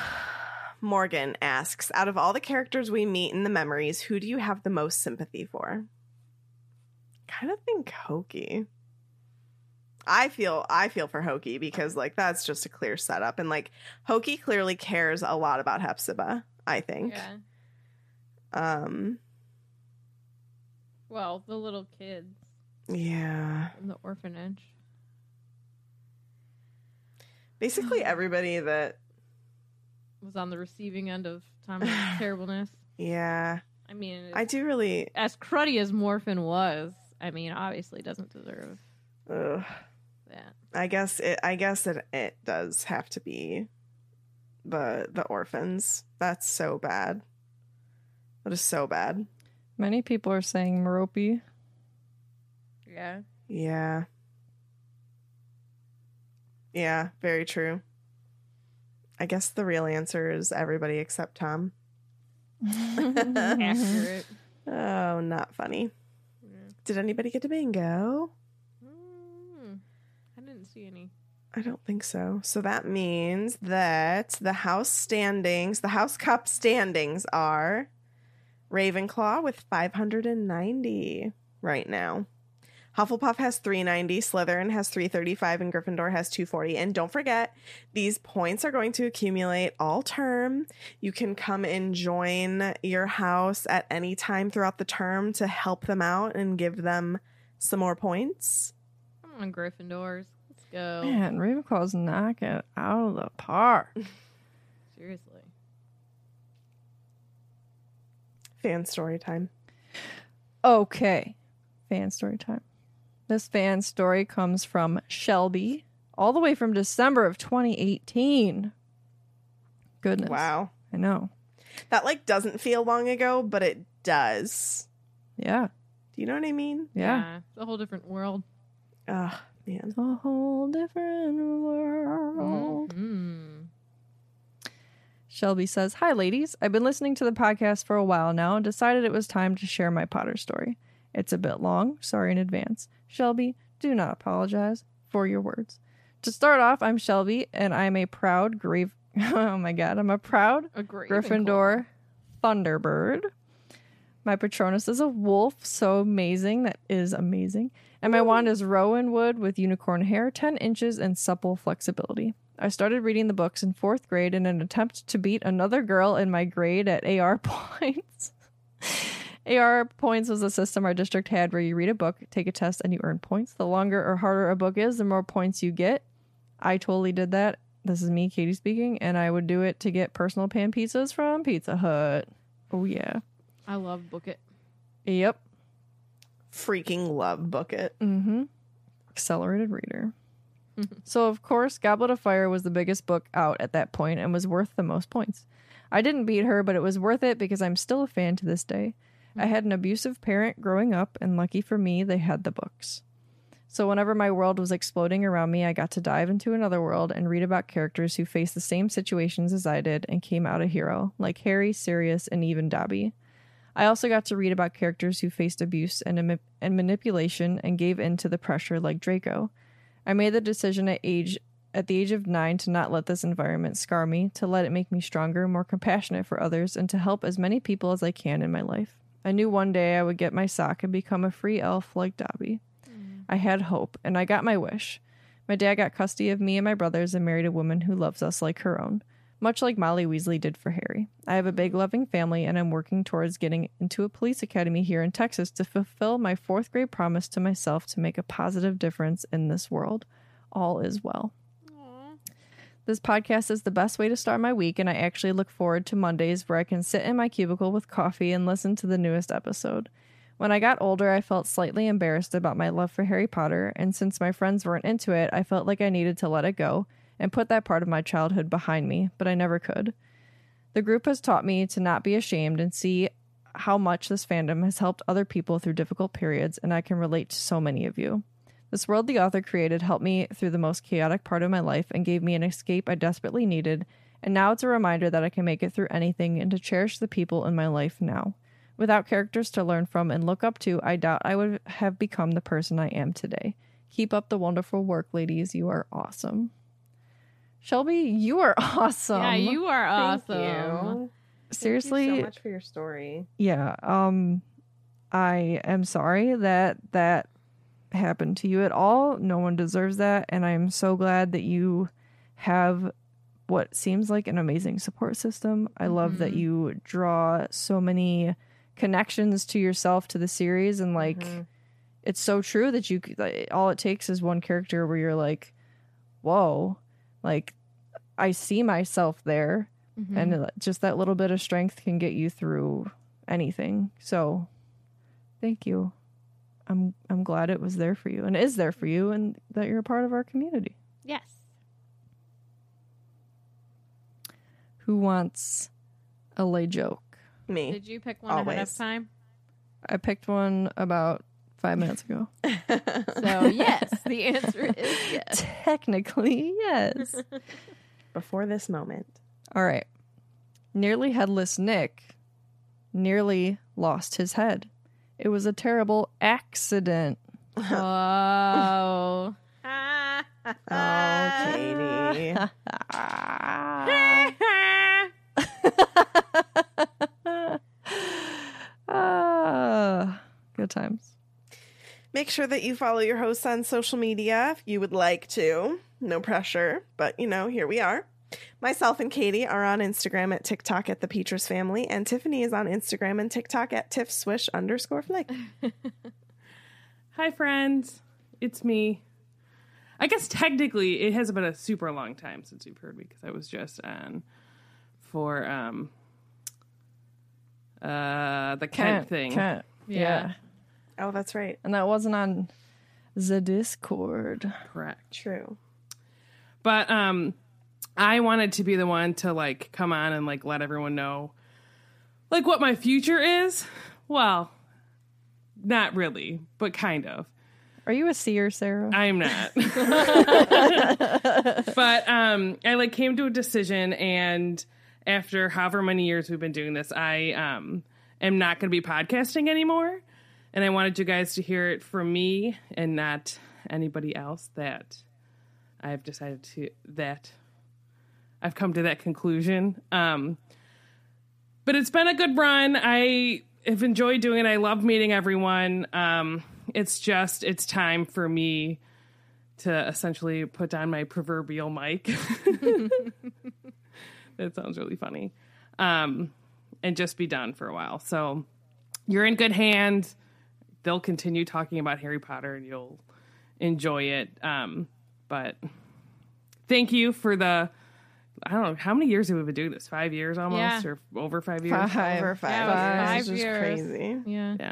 Morgan asks, out of all the characters we meet in the memories, who do you have the most sympathy for? Kind of think Hokey. I feel I feel for Hokey because like that's just a clear setup and like Hokey clearly cares a lot about Hepzibah, I think. Yeah. Um Well, the little kids yeah. in the orphanage. Basically [SIGHS] everybody that was on the receiving end of Tom's [SIGHS] terribleness. yeah. I mean, I do really as cruddy as Morfin was, I mean, obviously doesn't deserve ugh. that. I guess it I guess it it does have to be the the orphans. That's so bad. That is so bad. Many people are saying Merope. Yeah. Yeah. Yeah, very true. I guess the real answer is everybody except Tom. [LAUGHS] Accurate. Oh, not funny. Did anybody get to bingo? Mm, I didn't see any. I don't think so. So that means that the house standings, the house cup standings are Ravenclaw with 590 right now. Hufflepuff has 390, Slytherin has 335, and Gryffindor has 240. And don't forget, these points are going to accumulate all term. You can come and join your house at any time throughout the term to help them out and give them some more points. Come on, Gryffindors. Let's go. Man, Ravenclaw's knocking out of the park. [LAUGHS] [LAUGHS] Seriously. Fan story time. Okay. Fan story time. This fan story comes from Shelby, all the way from December of 2018. Goodness. Wow. I know. That like doesn't feel long ago, but it does. Yeah. Do you know what I mean? Yeah. It's a whole different world. Oh man. A whole different world. Mm. Shelby says, Hi, ladies. I've been listening to the podcast for a while now and decided it was time to share my Potter story. It's a bit long. Sorry in advance. Shelby, do not apologize for your words. To start off, I'm Shelby, and I'm a proud grave. [LAUGHS] oh my god, I'm a proud A Gryffindor Thunderbird. My Patronus is a wolf, so amazing. That is amazing. And my wand is rowan wood with unicorn hair, 10 inches, and supple flexibility. I started reading the books in fourth grade in an attempt to beat another girl in my grade at AR [LAUGHS] points. AR points was a system our district had where you read a book, take a test, and you earn points. The longer or harder a book is, the more points you get. I totally did that. This is me, Katie speaking, and I would do it to get personal pan pizzas from Pizza Hut. Oh, yeah. I love Book It. Yep. Freaking love book it. Mm-hmm. Accelerated reader. [LAUGHS] so of course, Goblet of Fire was the biggest book out at that point and was worth the most points. I didn't beat her, but it was worth it because I'm still a fan to this day. I had an abusive parent growing up, and lucky for me, they had the books. So whenever my world was exploding around me, I got to dive into another world and read about characters who faced the same situations as I did and came out a hero, like Harry, Sirius, and even Dobby. I also got to read about characters who faced abuse and, and manipulation and gave in to the pressure like Draco. I made the decision at age at the age of 9 to not let this environment scar me, to let it make me stronger, more compassionate for others, and to help as many people as I can in my life. I knew one day I would get my sock and become a free elf like Dobby. Mm. I had hope, and I got my wish. My dad got custody of me and my brothers and married a woman who loves us like her own, much like Molly Weasley did for Harry. I have a big, loving family, and I'm working towards getting into a police academy here in Texas to fulfill my fourth grade promise to myself to make a positive difference in this world. All is well. This podcast is the best way to start my week, and I actually look forward to Mondays where I can sit in my cubicle with coffee and listen to the newest episode. When I got older, I felt slightly embarrassed about my love for Harry Potter, and since my friends weren't into it, I felt like I needed to let it go and put that part of my childhood behind me, but I never could. The group has taught me to not be ashamed and see how much this fandom has helped other people through difficult periods, and I can relate to so many of you. This world the author created helped me through the most chaotic part of my life and gave me an escape I desperately needed, and now it's a reminder that I can make it through anything and to cherish the people in my life now. Without characters to learn from and look up to, I doubt I would have become the person I am today. Keep up the wonderful work, ladies. You are awesome. Shelby, you are [LAUGHS] awesome. yeah, you are awesome. Thank you. seriously Thank you so much for your story. yeah um i am sorry that that happened to you at all no one deserves that and i'm so glad that you have what seems like an amazing support system i love that you draw so many connections to yourself to the series and like it's so true that you like, all it takes is one character where you're like whoa like i see myself there and uh, just that little bit of strength can get you through anything so thank you i'm i'm glad it was there for you and is there for you and that you're a part of our community Yes. who wants a lay joke Me. Did you pick one ahead of time? i picked one about five minutes ago [LAUGHS] So yes, the answer is yes. technically yes [LAUGHS] Before this moment. all right nearly headless nick nearly lost his head it was a terrible accident [LAUGHS] Whoa. Oh, Katie. Ah, good times. Make sure that you follow your hosts on social media if you would like to. No pressure, but you know, here we are. Myself and Katie are on Instagram at TikTok at the Petrus Family, and Tiffany is on Instagram and TikTok at Tiff Swish underscore flick. [LAUGHS] Hi, friends. It's me. I guess technically it has been a super long time since you've heard me because I was just on for um uh the Kent, thing. Kent. Yeah. Oh, that's right. And that wasn't on the Discord. Correct. True. But um I wanted to be the one to like come on and like let everyone know Like what my future is? Well, not really, but kind of. Are you a seer, Sarah? I'm not. [LAUGHS] [LAUGHS] but um I like came to a decision and after however many years we've been doing this, I um am not going to be podcasting anymore. And I wanted you guys to hear it from me and not anybody else that I've decided to that I've come to that conclusion. Um but it's been a good run. I have enjoyed doing it. I love meeting everyone. Um it's just it's time for me to essentially put down my proverbial mic. [LAUGHS] that sounds really funny. Um, and just be done for a while. So you're in good hands. They'll continue talking about Harry Potter and you'll enjoy it. Um, but thank you for the I don't know how many years have we been doing this? Five years almost, Yeah. or over five years. Five. Over five Yeah, years. five It's just years. crazy. Yeah. Yeah.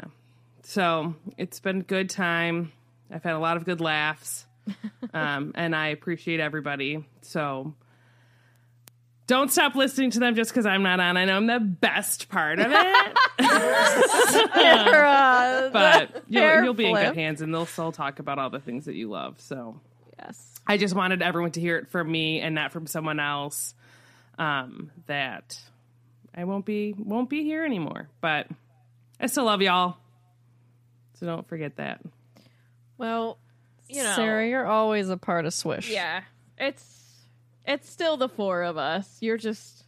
So it's been a good time. I've had a lot of good laughs. [LAUGHS] um, and I appreciate everybody. So don't stop listening to them just because I'm not on. I know I'm the best part of it, Sarah, [LAUGHS] but hair you'll, you'll be in good hands and they'll still talk about all the things that you love. So Yes. I just wanted everyone to hear it from me and not from someone else. Um, that I won't be won't be here anymore. But I still love y'all. So don't forget that. Well, you know. Sarah, you're always a part of Swish. Yeah. It's it's still the four of us. You're just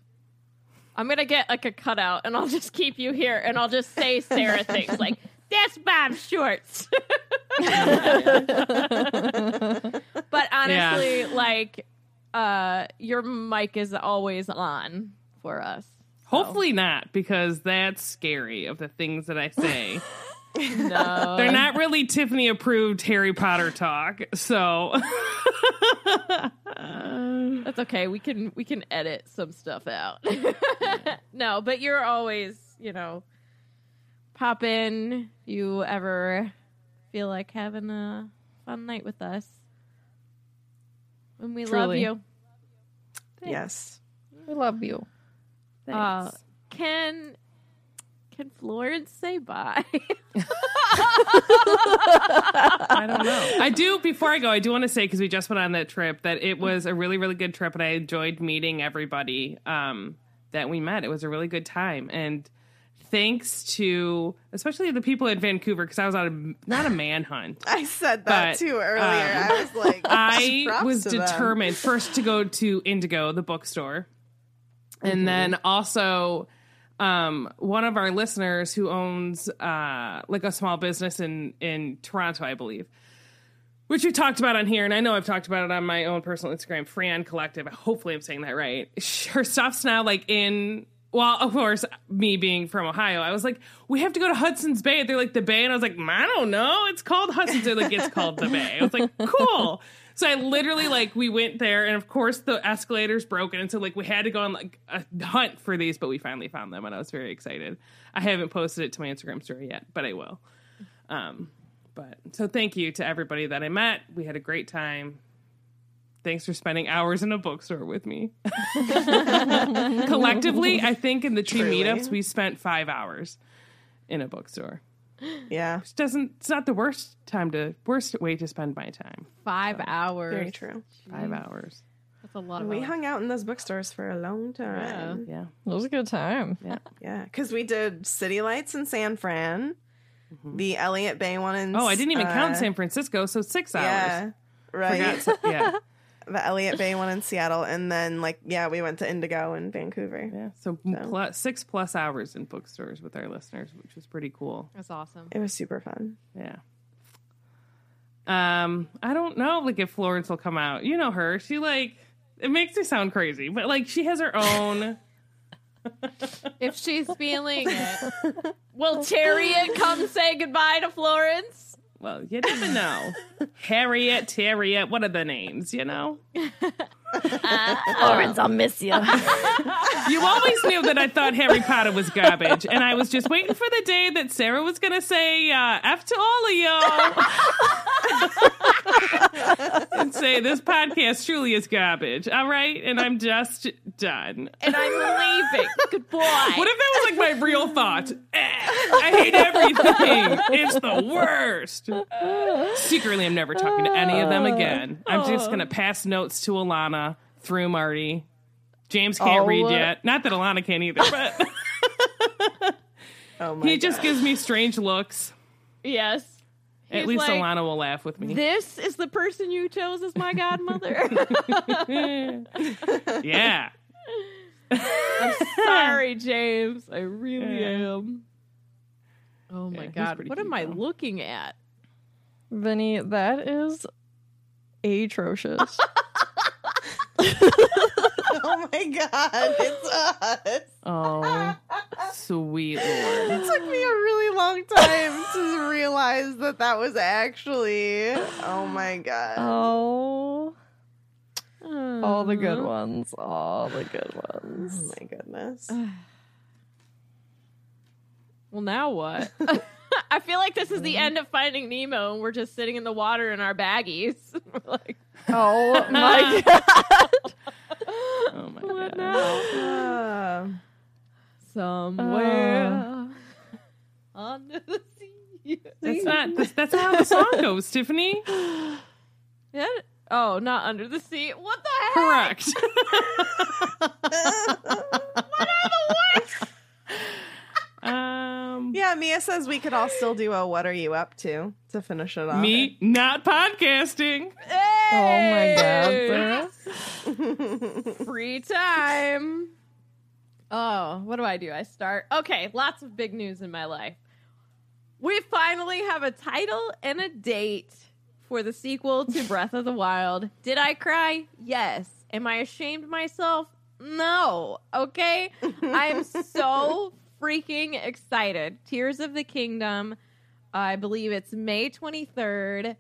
I'm gonna get like a cutout and I'll just keep you here and I'll just say Sarah things like that's Bob Shorts. [LAUGHS] but honestly, like uh your mic is always on for us. Hopefully not, because that's scary of the things that I say. [LAUGHS] No. [LAUGHS] They're not really Tiffany approved Harry Potter talk. So [LAUGHS] That's okay. We can we can edit some stuff out. [LAUGHS] no, but you're always, you know, pop in. You ever feel like having a fun night with us? And we love Truly. you. Yes. We love you. Uh, can can Florence say bye? [LAUGHS] I don't know. I do. Before I go, I do want to say because we just went on that trip that it was a really, really good trip, and I enjoyed meeting everybody um, that we met. It was a really good time, and thanks to especially the people in Vancouver because I was on a not a manhunt. I said that But, too earlier. um, I was like, [LAUGHS] I was to them. determined first to go to Indigo, the bookstore, and then also um, one of our listeners who owns uh, like a small business in in Toronto, I believe, which we talked about on here, and I know I've talked about it on my own personal Instagram, Fran Collective. Hopefully, I'm saying that right. [LAUGHS] Her stuff's now like in. Well, of course, me being from Ohio, I was like, we have to go to Hudson's Bay. They're like the Bay, and I was like, I don't know. It's called Hudson's. They're like, it's called the Bay. I was like, cool. [LAUGHS] So I literally like we went there, and of course the escalator's broken, and so like we had to go on like a hunt for these, but we finally found them, and I was very excited. I haven't posted it to my Instagram story yet, but I will. Um, but so thank you to everybody that I met. We had a great time. Thanks for spending hours in a bookstore with me. [LAUGHS] Collectively, I think in the two Truly. meetups we spent five hours in a bookstore. Yeah, Which doesn't it's not the worst time to worst way to spend my time. Five hours. very true. Five hours. That's a lot of We hours. hung out in those bookstores for a long time. Yeah. It was a good time. Yeah, yeah. because we did City Lights in San Fran, the Elliott Bay one in. Oh, I didn't even count uh, San Francisco, so six hours. Yeah, right. Forgot- yeah. [LAUGHS] the Elliott Bay one in Seattle, and then like yeah, we went to Indigo in Vancouver. Yeah. So, plus six plus hours in bookstores with our listeners, which was pretty cool. That's awesome. It was super fun. Yeah. Um, I don't know like if Florence will come out. You know her. She like it makes me sound crazy, but like she has her own [LAUGHS] If she's feeling it, [LAUGHS] will Chariot come say goodbye to Florence? Well, you never know. [LAUGHS] Harriet, Harriet, what are the names, you know? Florence, I'll miss you. [LAUGHS] You always knew that I thought Harry Potter was garbage, and I was just waiting for the day that Sarah was going to say uh, "f to all of y'all" [LAUGHS] [LAUGHS] and say this podcast truly is garbage. All right, and I'm just done. And I'm leaving. Goodbye. What if that was like my real thought? Eh, I hate everything. It's the worst. Secretly, I'm never talking to any of them again. I'm just gonna pass notes to Alana through Marty. James can't Oh. read yet. Not that Alana can either, but [LAUGHS] Oh my he just God. gives me strange looks. Yes. At least like, Alana will laugh with me. This is the person you chose as my godmother. [LAUGHS] [LAUGHS] yeah. I'm sorry, James. I really Yeah. am. Oh my Yeah, god. What cute, am I looking at? Vinny, that is atrocious. [LAUGHS] Oh my god, it's us. Oh, sweet lord. It took me a really long time to realize that that was actually. Oh my god. oh, all the good Uh, ones. All the good ones! Oh my goodness. [SIGHS] Well, now what? [LAUGHS] [LAUGHS] I feel like this is the end of Finding Nemo, and we're just sitting in the water in our baggies. [LAUGHS] Like, Oh my god. Oh my what god. now? [SIGHS] [SIGHS] Uh, Somewhere under the sea. That's [LAUGHS] not that's, that's not how the song goes, Tiffany. [GASPS] Yeah? Oh, not under the sea. What the heck? Correct. [LAUGHS] What are the words? Um yeah, Mia says we could all still do a "What are you up to?" to finish it off. me not podcasting. Oh my god. Free time. Oh, what do I do? I start. Okay, lots of big news in my life. We finally have a title and a date for the sequel to [LAUGHS] Breath of the Wild. Did I cry? Yes. Am I ashamed of myself? No. Okay. [LAUGHS] I am so freaking excited. Tears of the Kingdom. I believe it's May 23rd.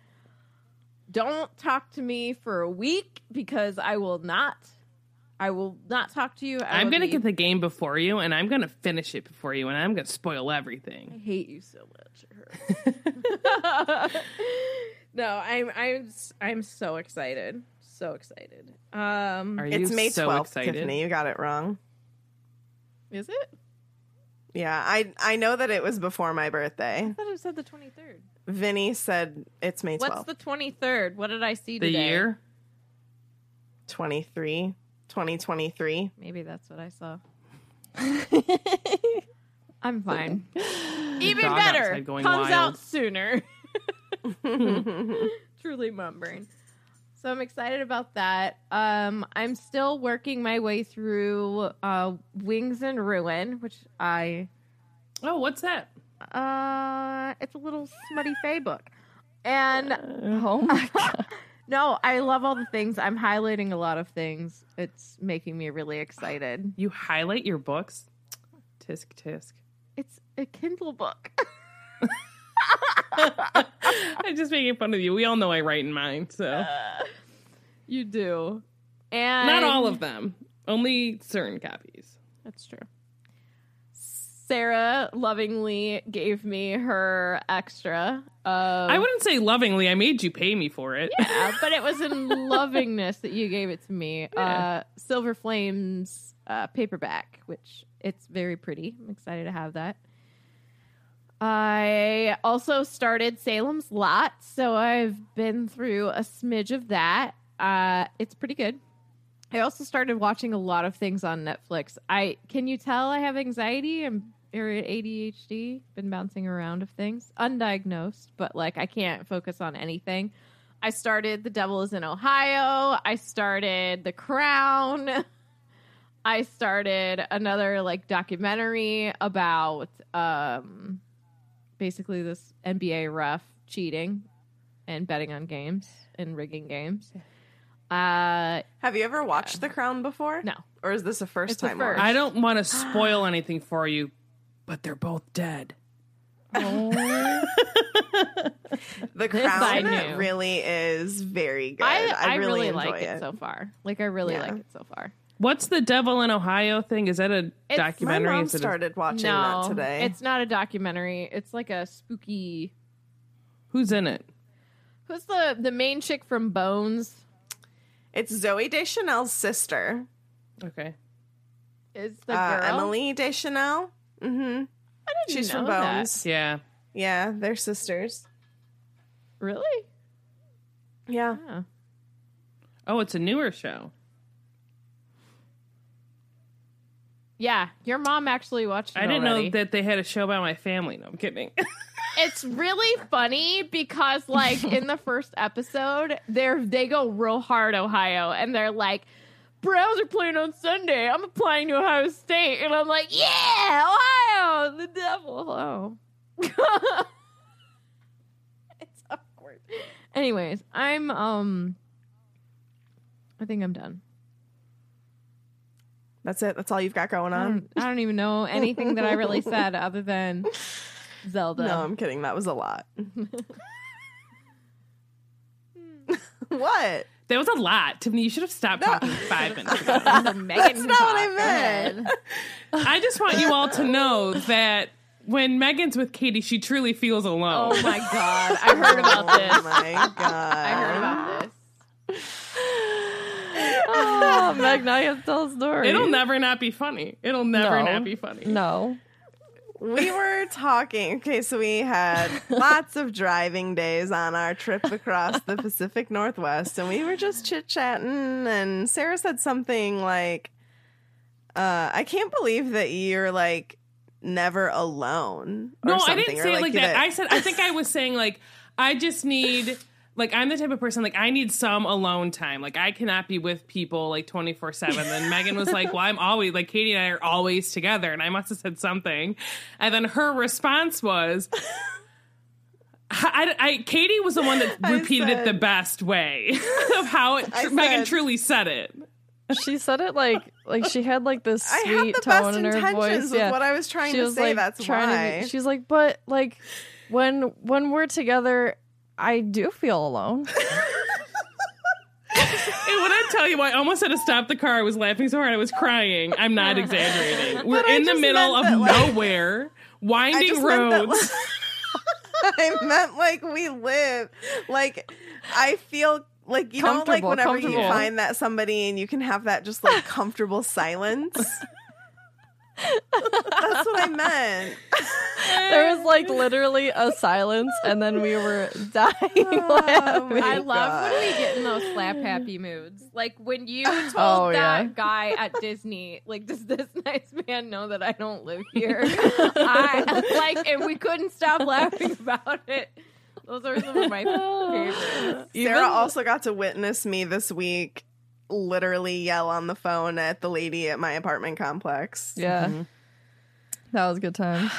Don't talk to me for a week because I will not. I will not talk to you. I I'm gonna be- get the game before you, and I'm gonna finish it before you, and I'm gonna spoil everything. I hate you so much. [LAUGHS] no, I'm I'm I'm so excited. So excited. Um Are you It's May so 12th, excited? Tiffany. You got it wrong. is it? Yeah, I I know that it was before my I birthday. thought it said the 23rd. Vinny said it's May What's the 23rd? What did I see The today? year? 23, 2023. Maybe that's what I saw. [LAUGHS] I'm fine. Even Dog better. going Comes wild. out sooner. [LAUGHS] Truly remembering. So I'm excited about that. Um, I'm still working my way through uh, Wings and Ruin, which I Oh, what's that? uh, it's a little smutty Fay book, and Oh my [LAUGHS] god. No, I love all the things. I'm highlighting a lot of things. It's making me really excited. You highlight your books? Tisk tisk. It's a Kindle book. [LAUGHS] I'm just making fun of you. We all know I write in mine, so You do, and not all of them. Only certain copies. That's true. Sarah lovingly gave me her extra. Of, I wouldn't say lovingly. I made you pay me for it. Yeah, [LAUGHS] but it was in lovingness that you gave it to me. Yeah. Uh, Silver Flames uh, paperback, which it's very pretty. I'm excited to have that. I also started Salem's Lot, so I've been through a smidge of that. Uh, it's pretty good. I also started watching a lot of things on Netflix. I can you tell I have anxiety? I'm or ADHD. Been bouncing around of things, undiagnosed, but like I can't focus on anything. I started The Devil is in Ohio. I started The Crown. [LAUGHS] I started another like documentary about um basically this NBA ref cheating and betting on games and rigging games. Uh Have you ever watched The Crown before? no. Or is this a first It's a time first. I don't want to spoil anything for you, but they're both dead. The This Crown really is very good. I, I, I, really, enjoy like it. so far. Like I really Yeah. like it so far. What's the Devil in Ohio thing? Is that a It's- My documentary? mom Is it a- started watching no, that today. it's not a documentary. It's like a spooky. who's in it? Who's the the main chick from Bones? It's Zooey Deschanel's sister, Okay. Is the uh, girl Emily Deschanel. Mm-hmm. I didn't She's from know that. Bones. Yeah. Yeah, they're sisters. Really? Yeah. Oh. Oh, it's a newer show. Yeah, your mom actually watched it I didn't already. know that they had a show about my family. No, I'm kidding. [LAUGHS] It's really funny because, like, in the first episode, they're they go real hard Ohio, and they're like, "Browns are playing on Sunday. I'm applying to Ohio State," and I'm like, "Yeah, Ohio, the devil." Oh, [LAUGHS] it's awkward. Anyways, I'm um, I think I'm done. That's it. That's all you've got going I on. don't, I don't even know anything that I really said other than [LAUGHS] Zelda. No, I'm kidding. That was a lot. [LAUGHS] what? That was a lot. Tiffany, you should have stopped talking five minutes [LAUGHS] ago. That's That's not what I meant. [LAUGHS] I just want you all to know that when Megan's with Katie, she truly feels alone. Oh my god, I heard about oh this. Oh my god! I heard about this. [LAUGHS] Oh, Meg, now you have to tell a story. It'll never not be funny. It'll never No. not be funny. No. We were talking. Okay, so we had [LAUGHS] lots of driving days on our trip across the Pacific Northwest, and we were just chit chatting. And Sarah said something like, uh, "I can't believe that you're like never alone." No, I didn't say it like that. that- I said I think I was saying like I just need like I'm the type of person like I need some alone time. Like I cannot be with people like 24/7. And Megan was like, [LAUGHS] "Well, I'm always like Katie and I are always together." And I must have said something. And then her response was [LAUGHS] I, I- Katie was the one that [LAUGHS] I repeated it the best way of how it, I Megan said- truly said it. She said it like like she had like this I had sweet the tone best in her intentions voice. yeah. what I was trying she to was say. like That's trying why. to be, she's like, but like when when we're together, I do feel alone. [LAUGHS] And when I tell you, I almost had to stop the car. I was laughing so hard I was crying. I'm not exaggerating. We're But in the middle of that, like- nowhere, I winding just meant that, roads. [LAUGHS] I meant like we live. Like I feel like you know, like whenever you find that somebody and you can have that just like comfortable silence. That's what I meant. [LAUGHS] there was like literally a silence, and then we were dying oh, laughing. I love when we get in those slap happy moods. Like when you oh, told Oh, that yeah. guy at Disney, like, does this [LAUGHS] nice man know that I don't live here? [LAUGHS] I like, and we couldn't stop laughing about it. Those are some of my favorites. Sarah also got to witness me this week literally yell on the phone at the lady at my apartment complex. Yeah, Mm-hmm. that was good times.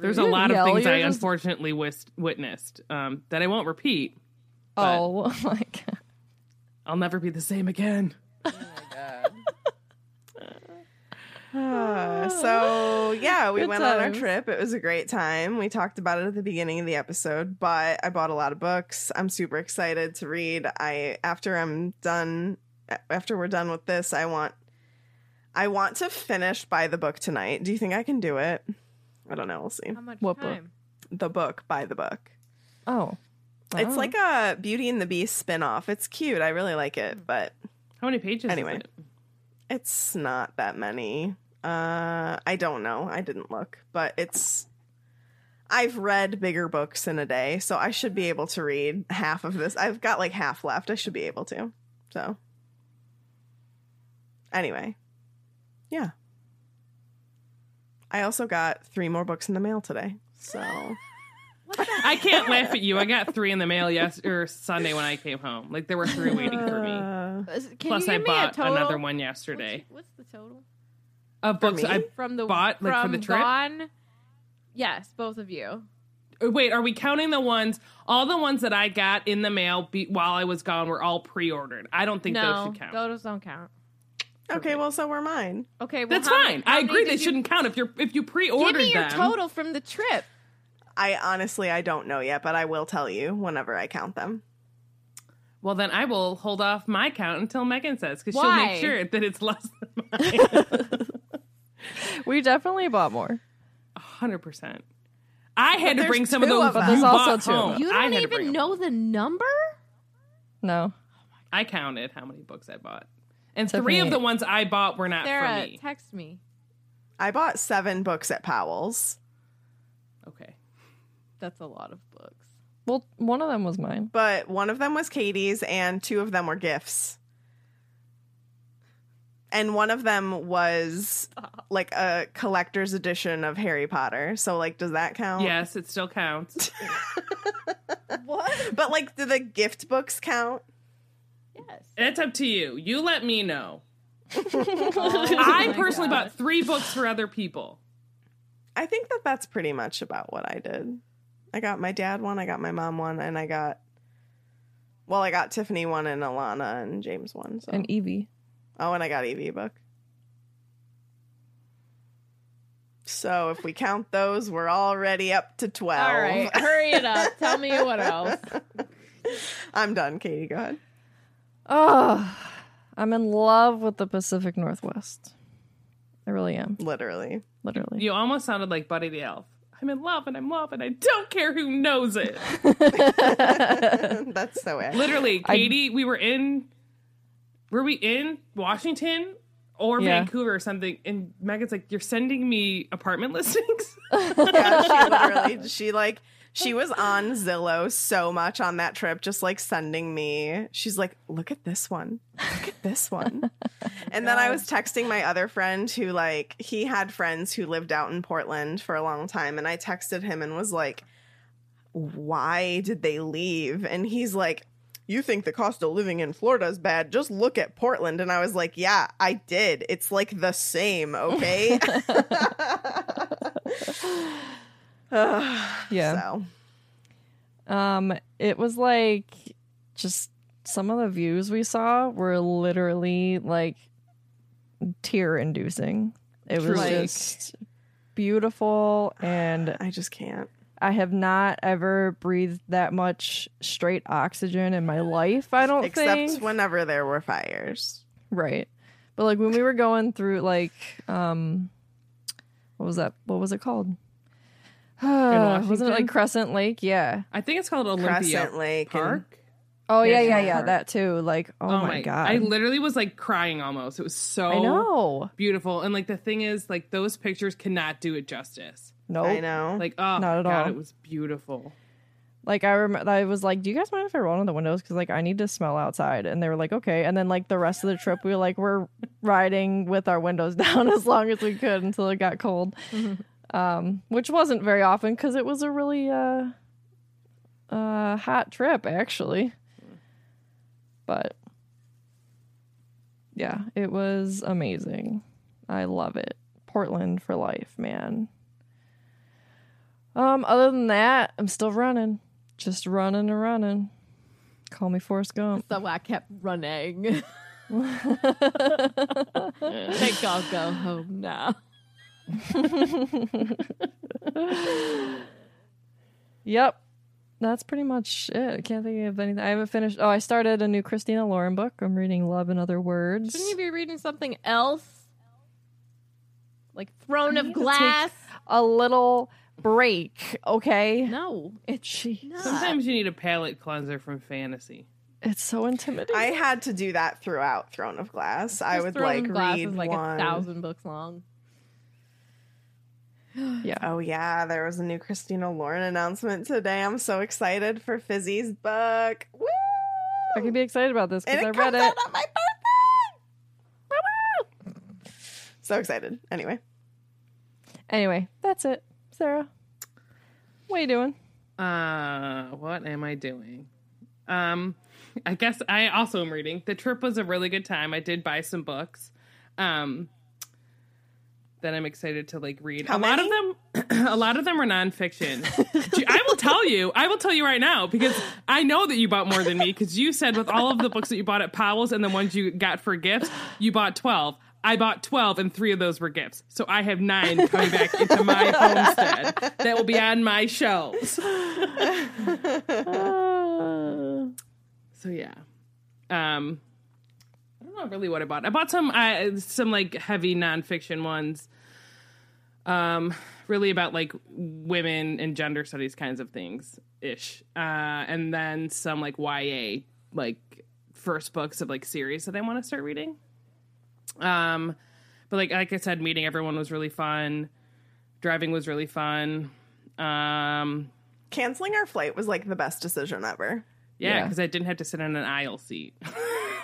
There's a You lot of things I just- unfortunately wis- witnessed um, that I won't repeat. [LAUGHS] Oh my god. I'll never be the same again. Uh, [LAUGHS] so yeah, we Good went on our trip. It was a great time. We talked about it at the beginning of the episode, but I bought a lot of books. I'm super excited to read. I after I'm done after we're done with this, I want I want to finish by the book tonight. Do you think I can do it? I don't know. We'll see. How much What book? The book by the book. Oh, It's like a Beauty and the Beast spin-off. It's cute. I really like it, but How many pages? Anyway. Is it? It's not that many. Uh I don't know. I didn't look, but it's I've read bigger books in a day, so I should be able to read half of this. I've got like half left. I should be able to. So Anyway. Yeah. I also got 3 more books in the mail today. So [LAUGHS] I can't laugh at you. I got three in the mail yesterday or Sunday when I came home. Like there were three waiting for me. Uh, Plus, I me bought another one yesterday What's, what's the total of books. I from the Bought, like, for from the trip? Gone? Yes, both of you. Uh, Wait, are we counting the ones? All the ones that I got in the mail be, while I was gone were all pre-ordered. I don't think those no, should count. those don't count. Okay, well so we're mine. Okay, well, That's how fine. many- how I agree they you- shouldn't count if you're if you pre-ordered Give me your them. total from the trip. I honestly I don't know yet, but I will tell you whenever I count them. Well, then I will hold off my count until Megan says because she'll make sure that it's less than mine. [LAUGHS] we definitely bought more. Hundred percent. I had to bring some of those. of them. you There's also bought two of home. them. You I don't even to bring know the number? No, I counted how many books I bought, and three of the ones I bought were not Sarah, for me. text me. I bought seven books at Powell's, Okay. That's a lot of books. Well, one of them was mine. but one of them was Katie's and two of them were gifts. And one of them was like a collector's edition of Harry Potter. So, like, does that count? Yes, it still counts. [LAUGHS] [LAUGHS] What? But, like, do the gift books count? Yes. it's up to you. You let me know. [LAUGHS] Oh I personally God. bought three books for other people. I think that that's pretty much about what I did. I got my dad one, I got my mom one, and I got, well, I got Tiffany one and Alana and James one. So. And Evie. oh, and I got Evie a book. So if we count those, we're already up to 12. All right, hurry it up. Tell me what [LAUGHS] else. I'm done, Katie. Go ahead. Oh, I'm in love with the Pacific Northwest. I really am. Literally. Literally. You almost sounded like Buddy the Elf. I'm in love and I'm love and I don't care who knows it. [LAUGHS] [LAUGHS] That's so it. Literally, Katie, we were in were we in Washington or Yeah. Vancouver or something? And Megan's like, You're sending me apartment [LAUGHS] listings? Yeah, she literally, she like, she was on Zillow so much on that trip, just like sending me. She's like, look at this one. Look at this one. [LAUGHS] and then I was texting my other friend who, like, he had friends who lived out in Portland for a long time. And I texted him and was like, why did they leave? And he's like, you think the cost of living in Florida is bad? Just look at Portland. And I was like, yeah, I did. It's like the same, okay? [LAUGHS] [LAUGHS] [SIGHS] yeah. So. Um, it was like just some of the views we saw were literally like tear inducing. It was Truly. just beautiful and [SIGHS] I just can't. I have not ever breathed that much straight oxygen in my life, I don't think Except think. whenever there were fires. Right. But like when we were going through like um what was that? What was it called? [SIGHS] Oh, wasn't it like Crescent Lake? Yeah. I think it's called Olympia Crescent Lake and- Park. Oh yeah, yeah, National yeah. Park. That too. Like, oh, oh my, god. I literally was like crying almost. It was so I know. beautiful. And like the thing is, like those pictures cannot do it justice. Nope. I know. Like, oh Not at God, all. it was beautiful. Like I remember, I was like, "Do you guys mind if I roll down the windows? Because like I need to smell outside." And they were like, "Okay." And then like the rest of the trip, we were like, "We're riding with our windows [LAUGHS] down as long as we could until it got cold," mm-hmm. Um, which wasn't very often because it was a really uh, uh, hot trip actually. But yeah, it was amazing. I love it. Portland for life, man. Um, other than that, I'm still running. Just running and running. Call me Forrest Gump. So I kept running. [LAUGHS] I think I'll go home now. [LAUGHS] Yep. That's pretty much it. I can't think of anything. I haven't finished. Oh, I started a new Christina Lauren book. I'm reading Love and Other Words. Shouldn't you be reading something else? Like Throne of need to take- Glass? A little break, okay? No, it's Jeez. Sometimes you need a palate cleanser from fantasy. It's so intimidating. I had to do that throughout Throne of Glass. I would Throne like of Glass read is like one. a thousand books long. [GASPS] yeah. Oh yeah, there was a new Christina Lauren announcement today. I'm so excited for Fizzy's book. Woo! I can be excited about this because it I read comes it. out on my birthday. Woo! So excited. Anyway, Anyway, that's it. Sarah, what are you doing? Uh, what am I doing? Um, I guess I also am reading. The trip was a really good time. I did buy some books. Um, that I'm excited to like read. How a lot of them, [CLEARS THROAT] a lot of them are nonfiction. [LAUGHS] I will tell you. I will tell you right now because I know that you bought more than me because you said with all of the books that you bought at Powell's and the ones you got for gifts, you bought twelve. I bought 12 and three of those were gifts. So I have nine coming back into my [LAUGHS] homestead that will be on my shelves. [LAUGHS] So yeah. Um I don't really what I bought. I bought some uh, some like heavy nonfiction ones. Um really about like women and gender studies kinds of things ish. Uh and then some like YA like first books of like series that I want to start reading. Um but like like I said, meeting everyone was really fun. Driving was really fun. Um, Canceling our flight was like the best decision ever. yeah, Yeah. because I didn't have to sit in an aisle seat. [LAUGHS]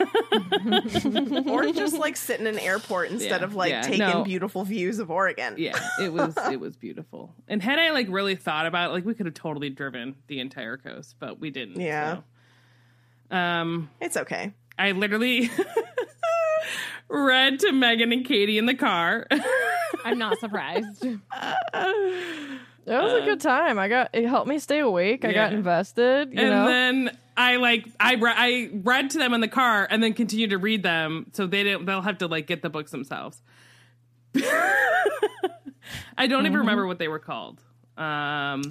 [LAUGHS] or [LAUGHS] just like sit in an airport instead Yeah, of like yeah, taking no. beautiful views of Oregon. yeah, it was it was beautiful. And had I like really thought about it, like we could have totally driven the entire coast, but we didn't. Yeah. so. Um, It's okay. I literally [LAUGHS] read to Megan and Katie in the car. I'm not surprised. It was a good time. I got it helped me stay awake. I got invested. You and know, then I like I re- I read to them in the car and then continued to read them so they didn't they'll have to like get the books themselves. [LAUGHS] I don't even remember what they were called. Um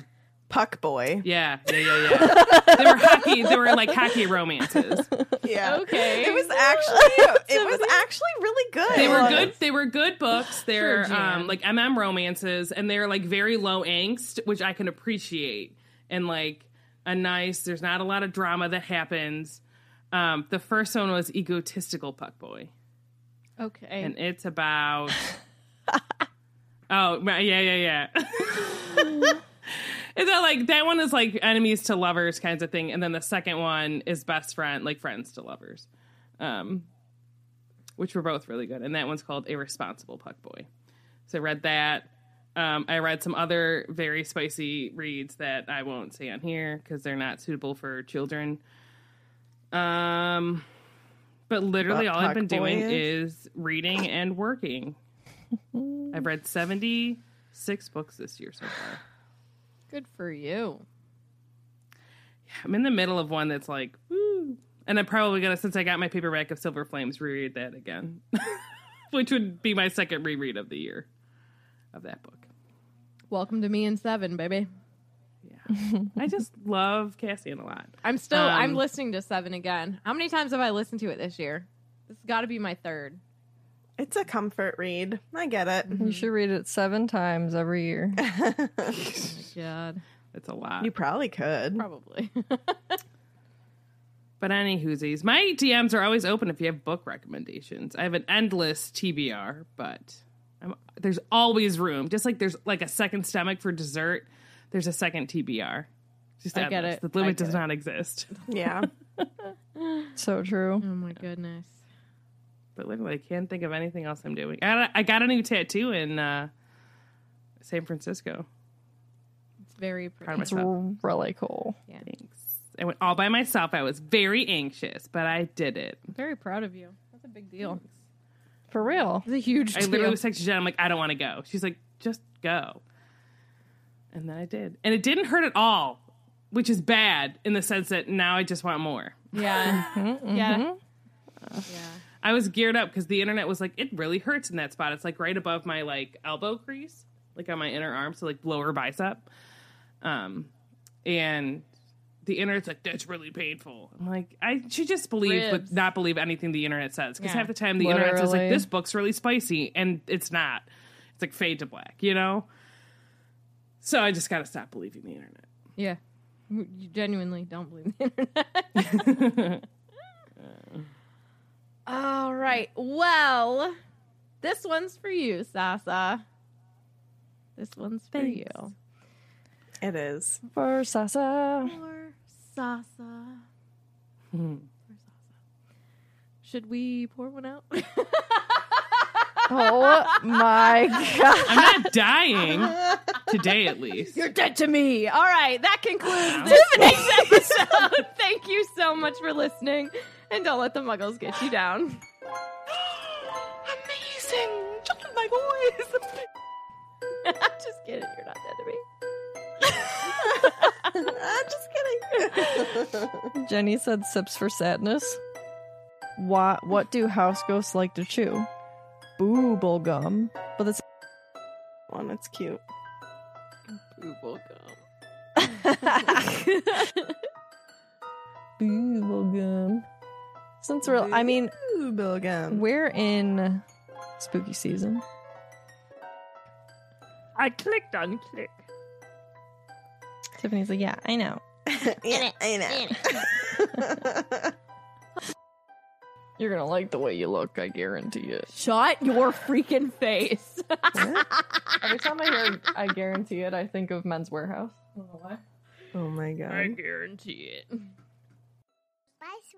Puck boy. yeah, yeah, yeah, yeah. [LAUGHS] they were hockey they were like hockey romances. Yeah. Okay. It was actually [LAUGHS] it was actually really good. They were good they were good books. They're Sure, um like MM romances and they're like very low angst, which I can appreciate. And like a nice there's not a lot of drama that happens. Um the first one was egotistical puck boy. Okay. and it's about [LAUGHS] oh yeah yeah yeah it's that like that one is like enemies to lovers kinds of thing and then the second one is best friend like friends to lovers um which were both really good and that one's called irresponsible puck boy so i read that um, I read some other very spicy reads that I won't say on here because they're not suitable for children. Um, but literally, But all I've been doing is reading and working. I've read 76 books this year so far. Good for you. Yeah, I'm in the middle of one that's like, woo. And I'm probably going to, since I got my paperback of Silver Flames, reread that again, [LAUGHS] which would be my second reread of the year of that book. Welcome to me in seven, baby. Yeah, I just [LAUGHS] love Cassian a lot. I'm still I'm Um, listening to seven again. How many times have I listened to it this year? This has got to be my third. It's a comfort read. I get it. you should read it seven times every year. [LAUGHS] God. It's a lot. You probably could. Probably. [LAUGHS] But any whoosies, my DMs are always open if you have book recommendations. I have an endless TBR, but I'm, there's always room. Just like there's like a second stomach for dessert, there's a second TBR. Just I get endless. it. The limit does it. not exist. [LAUGHS] Yeah. [LAUGHS] So true. oh my goodness. But literally, I can't think of anything else I'm doing. I got a, I got a new tattoo in uh, San Francisco. It's very Proud pretty. of It's myself. really cool. Yeah. Thanks. I went all by myself. I was very anxious, but I did it. I'm very proud of you. That's a big deal. For real. It's a huge I deal. literally was texting Jen. I'm like, I don't want to go. She's like, just go. And then I did, and it didn't hurt at all, which is bad in the sense that now I just want more. yeah. Mm-hmm, Yeah. yeah. I was geared up because the internet was like, it really hurts in that spot. It's like right above my like elbow crease, like on my inner arm, so like lower bicep. Um, and the internet's like, that's really painful. I'm like, I should just believe, Ribs. but not believe anything the internet says because Yeah. half the time the internet says like, this book's really spicy, and it's not. It's like fade to black, you know. So I just gotta stop believing the internet. Yeah. You genuinely don't believe the internet. [LAUGHS] All right. Well, this one's for you, Sasa. This one's for Thanks. you. It is. For Sasa. For Sasa. For Sasa. Should we pour one out? [LAUGHS] Oh my god. I'm not dying today, at least. You're dead to me. All right, that concludes this week's episode. [LAUGHS] Thank you so much for listening, and don't let the muggles get you down. [GASPS] Amazing. Just my voice. [LAUGHS] Just kidding, you're not dead to me. I'm just kidding. [LAUGHS] Jenny said sips for sadness. What what do house ghosts like to chew? Booble gum. But it's One, it's cute. booble [LAUGHS] gum. Since we're I mean, Ooh, gum. we're in spooky season. I clicked on click. Tiffany's like, yeah, I know. [LAUGHS] yeah, I know. [LAUGHS] You're gonna like the way you look, I guarantee it. Shut your freaking face. [LAUGHS] Every time I hear I guarantee it, I think of Men's Wearhouse. I don't know why. Oh my god. I guarantee it. Spice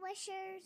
Wishers.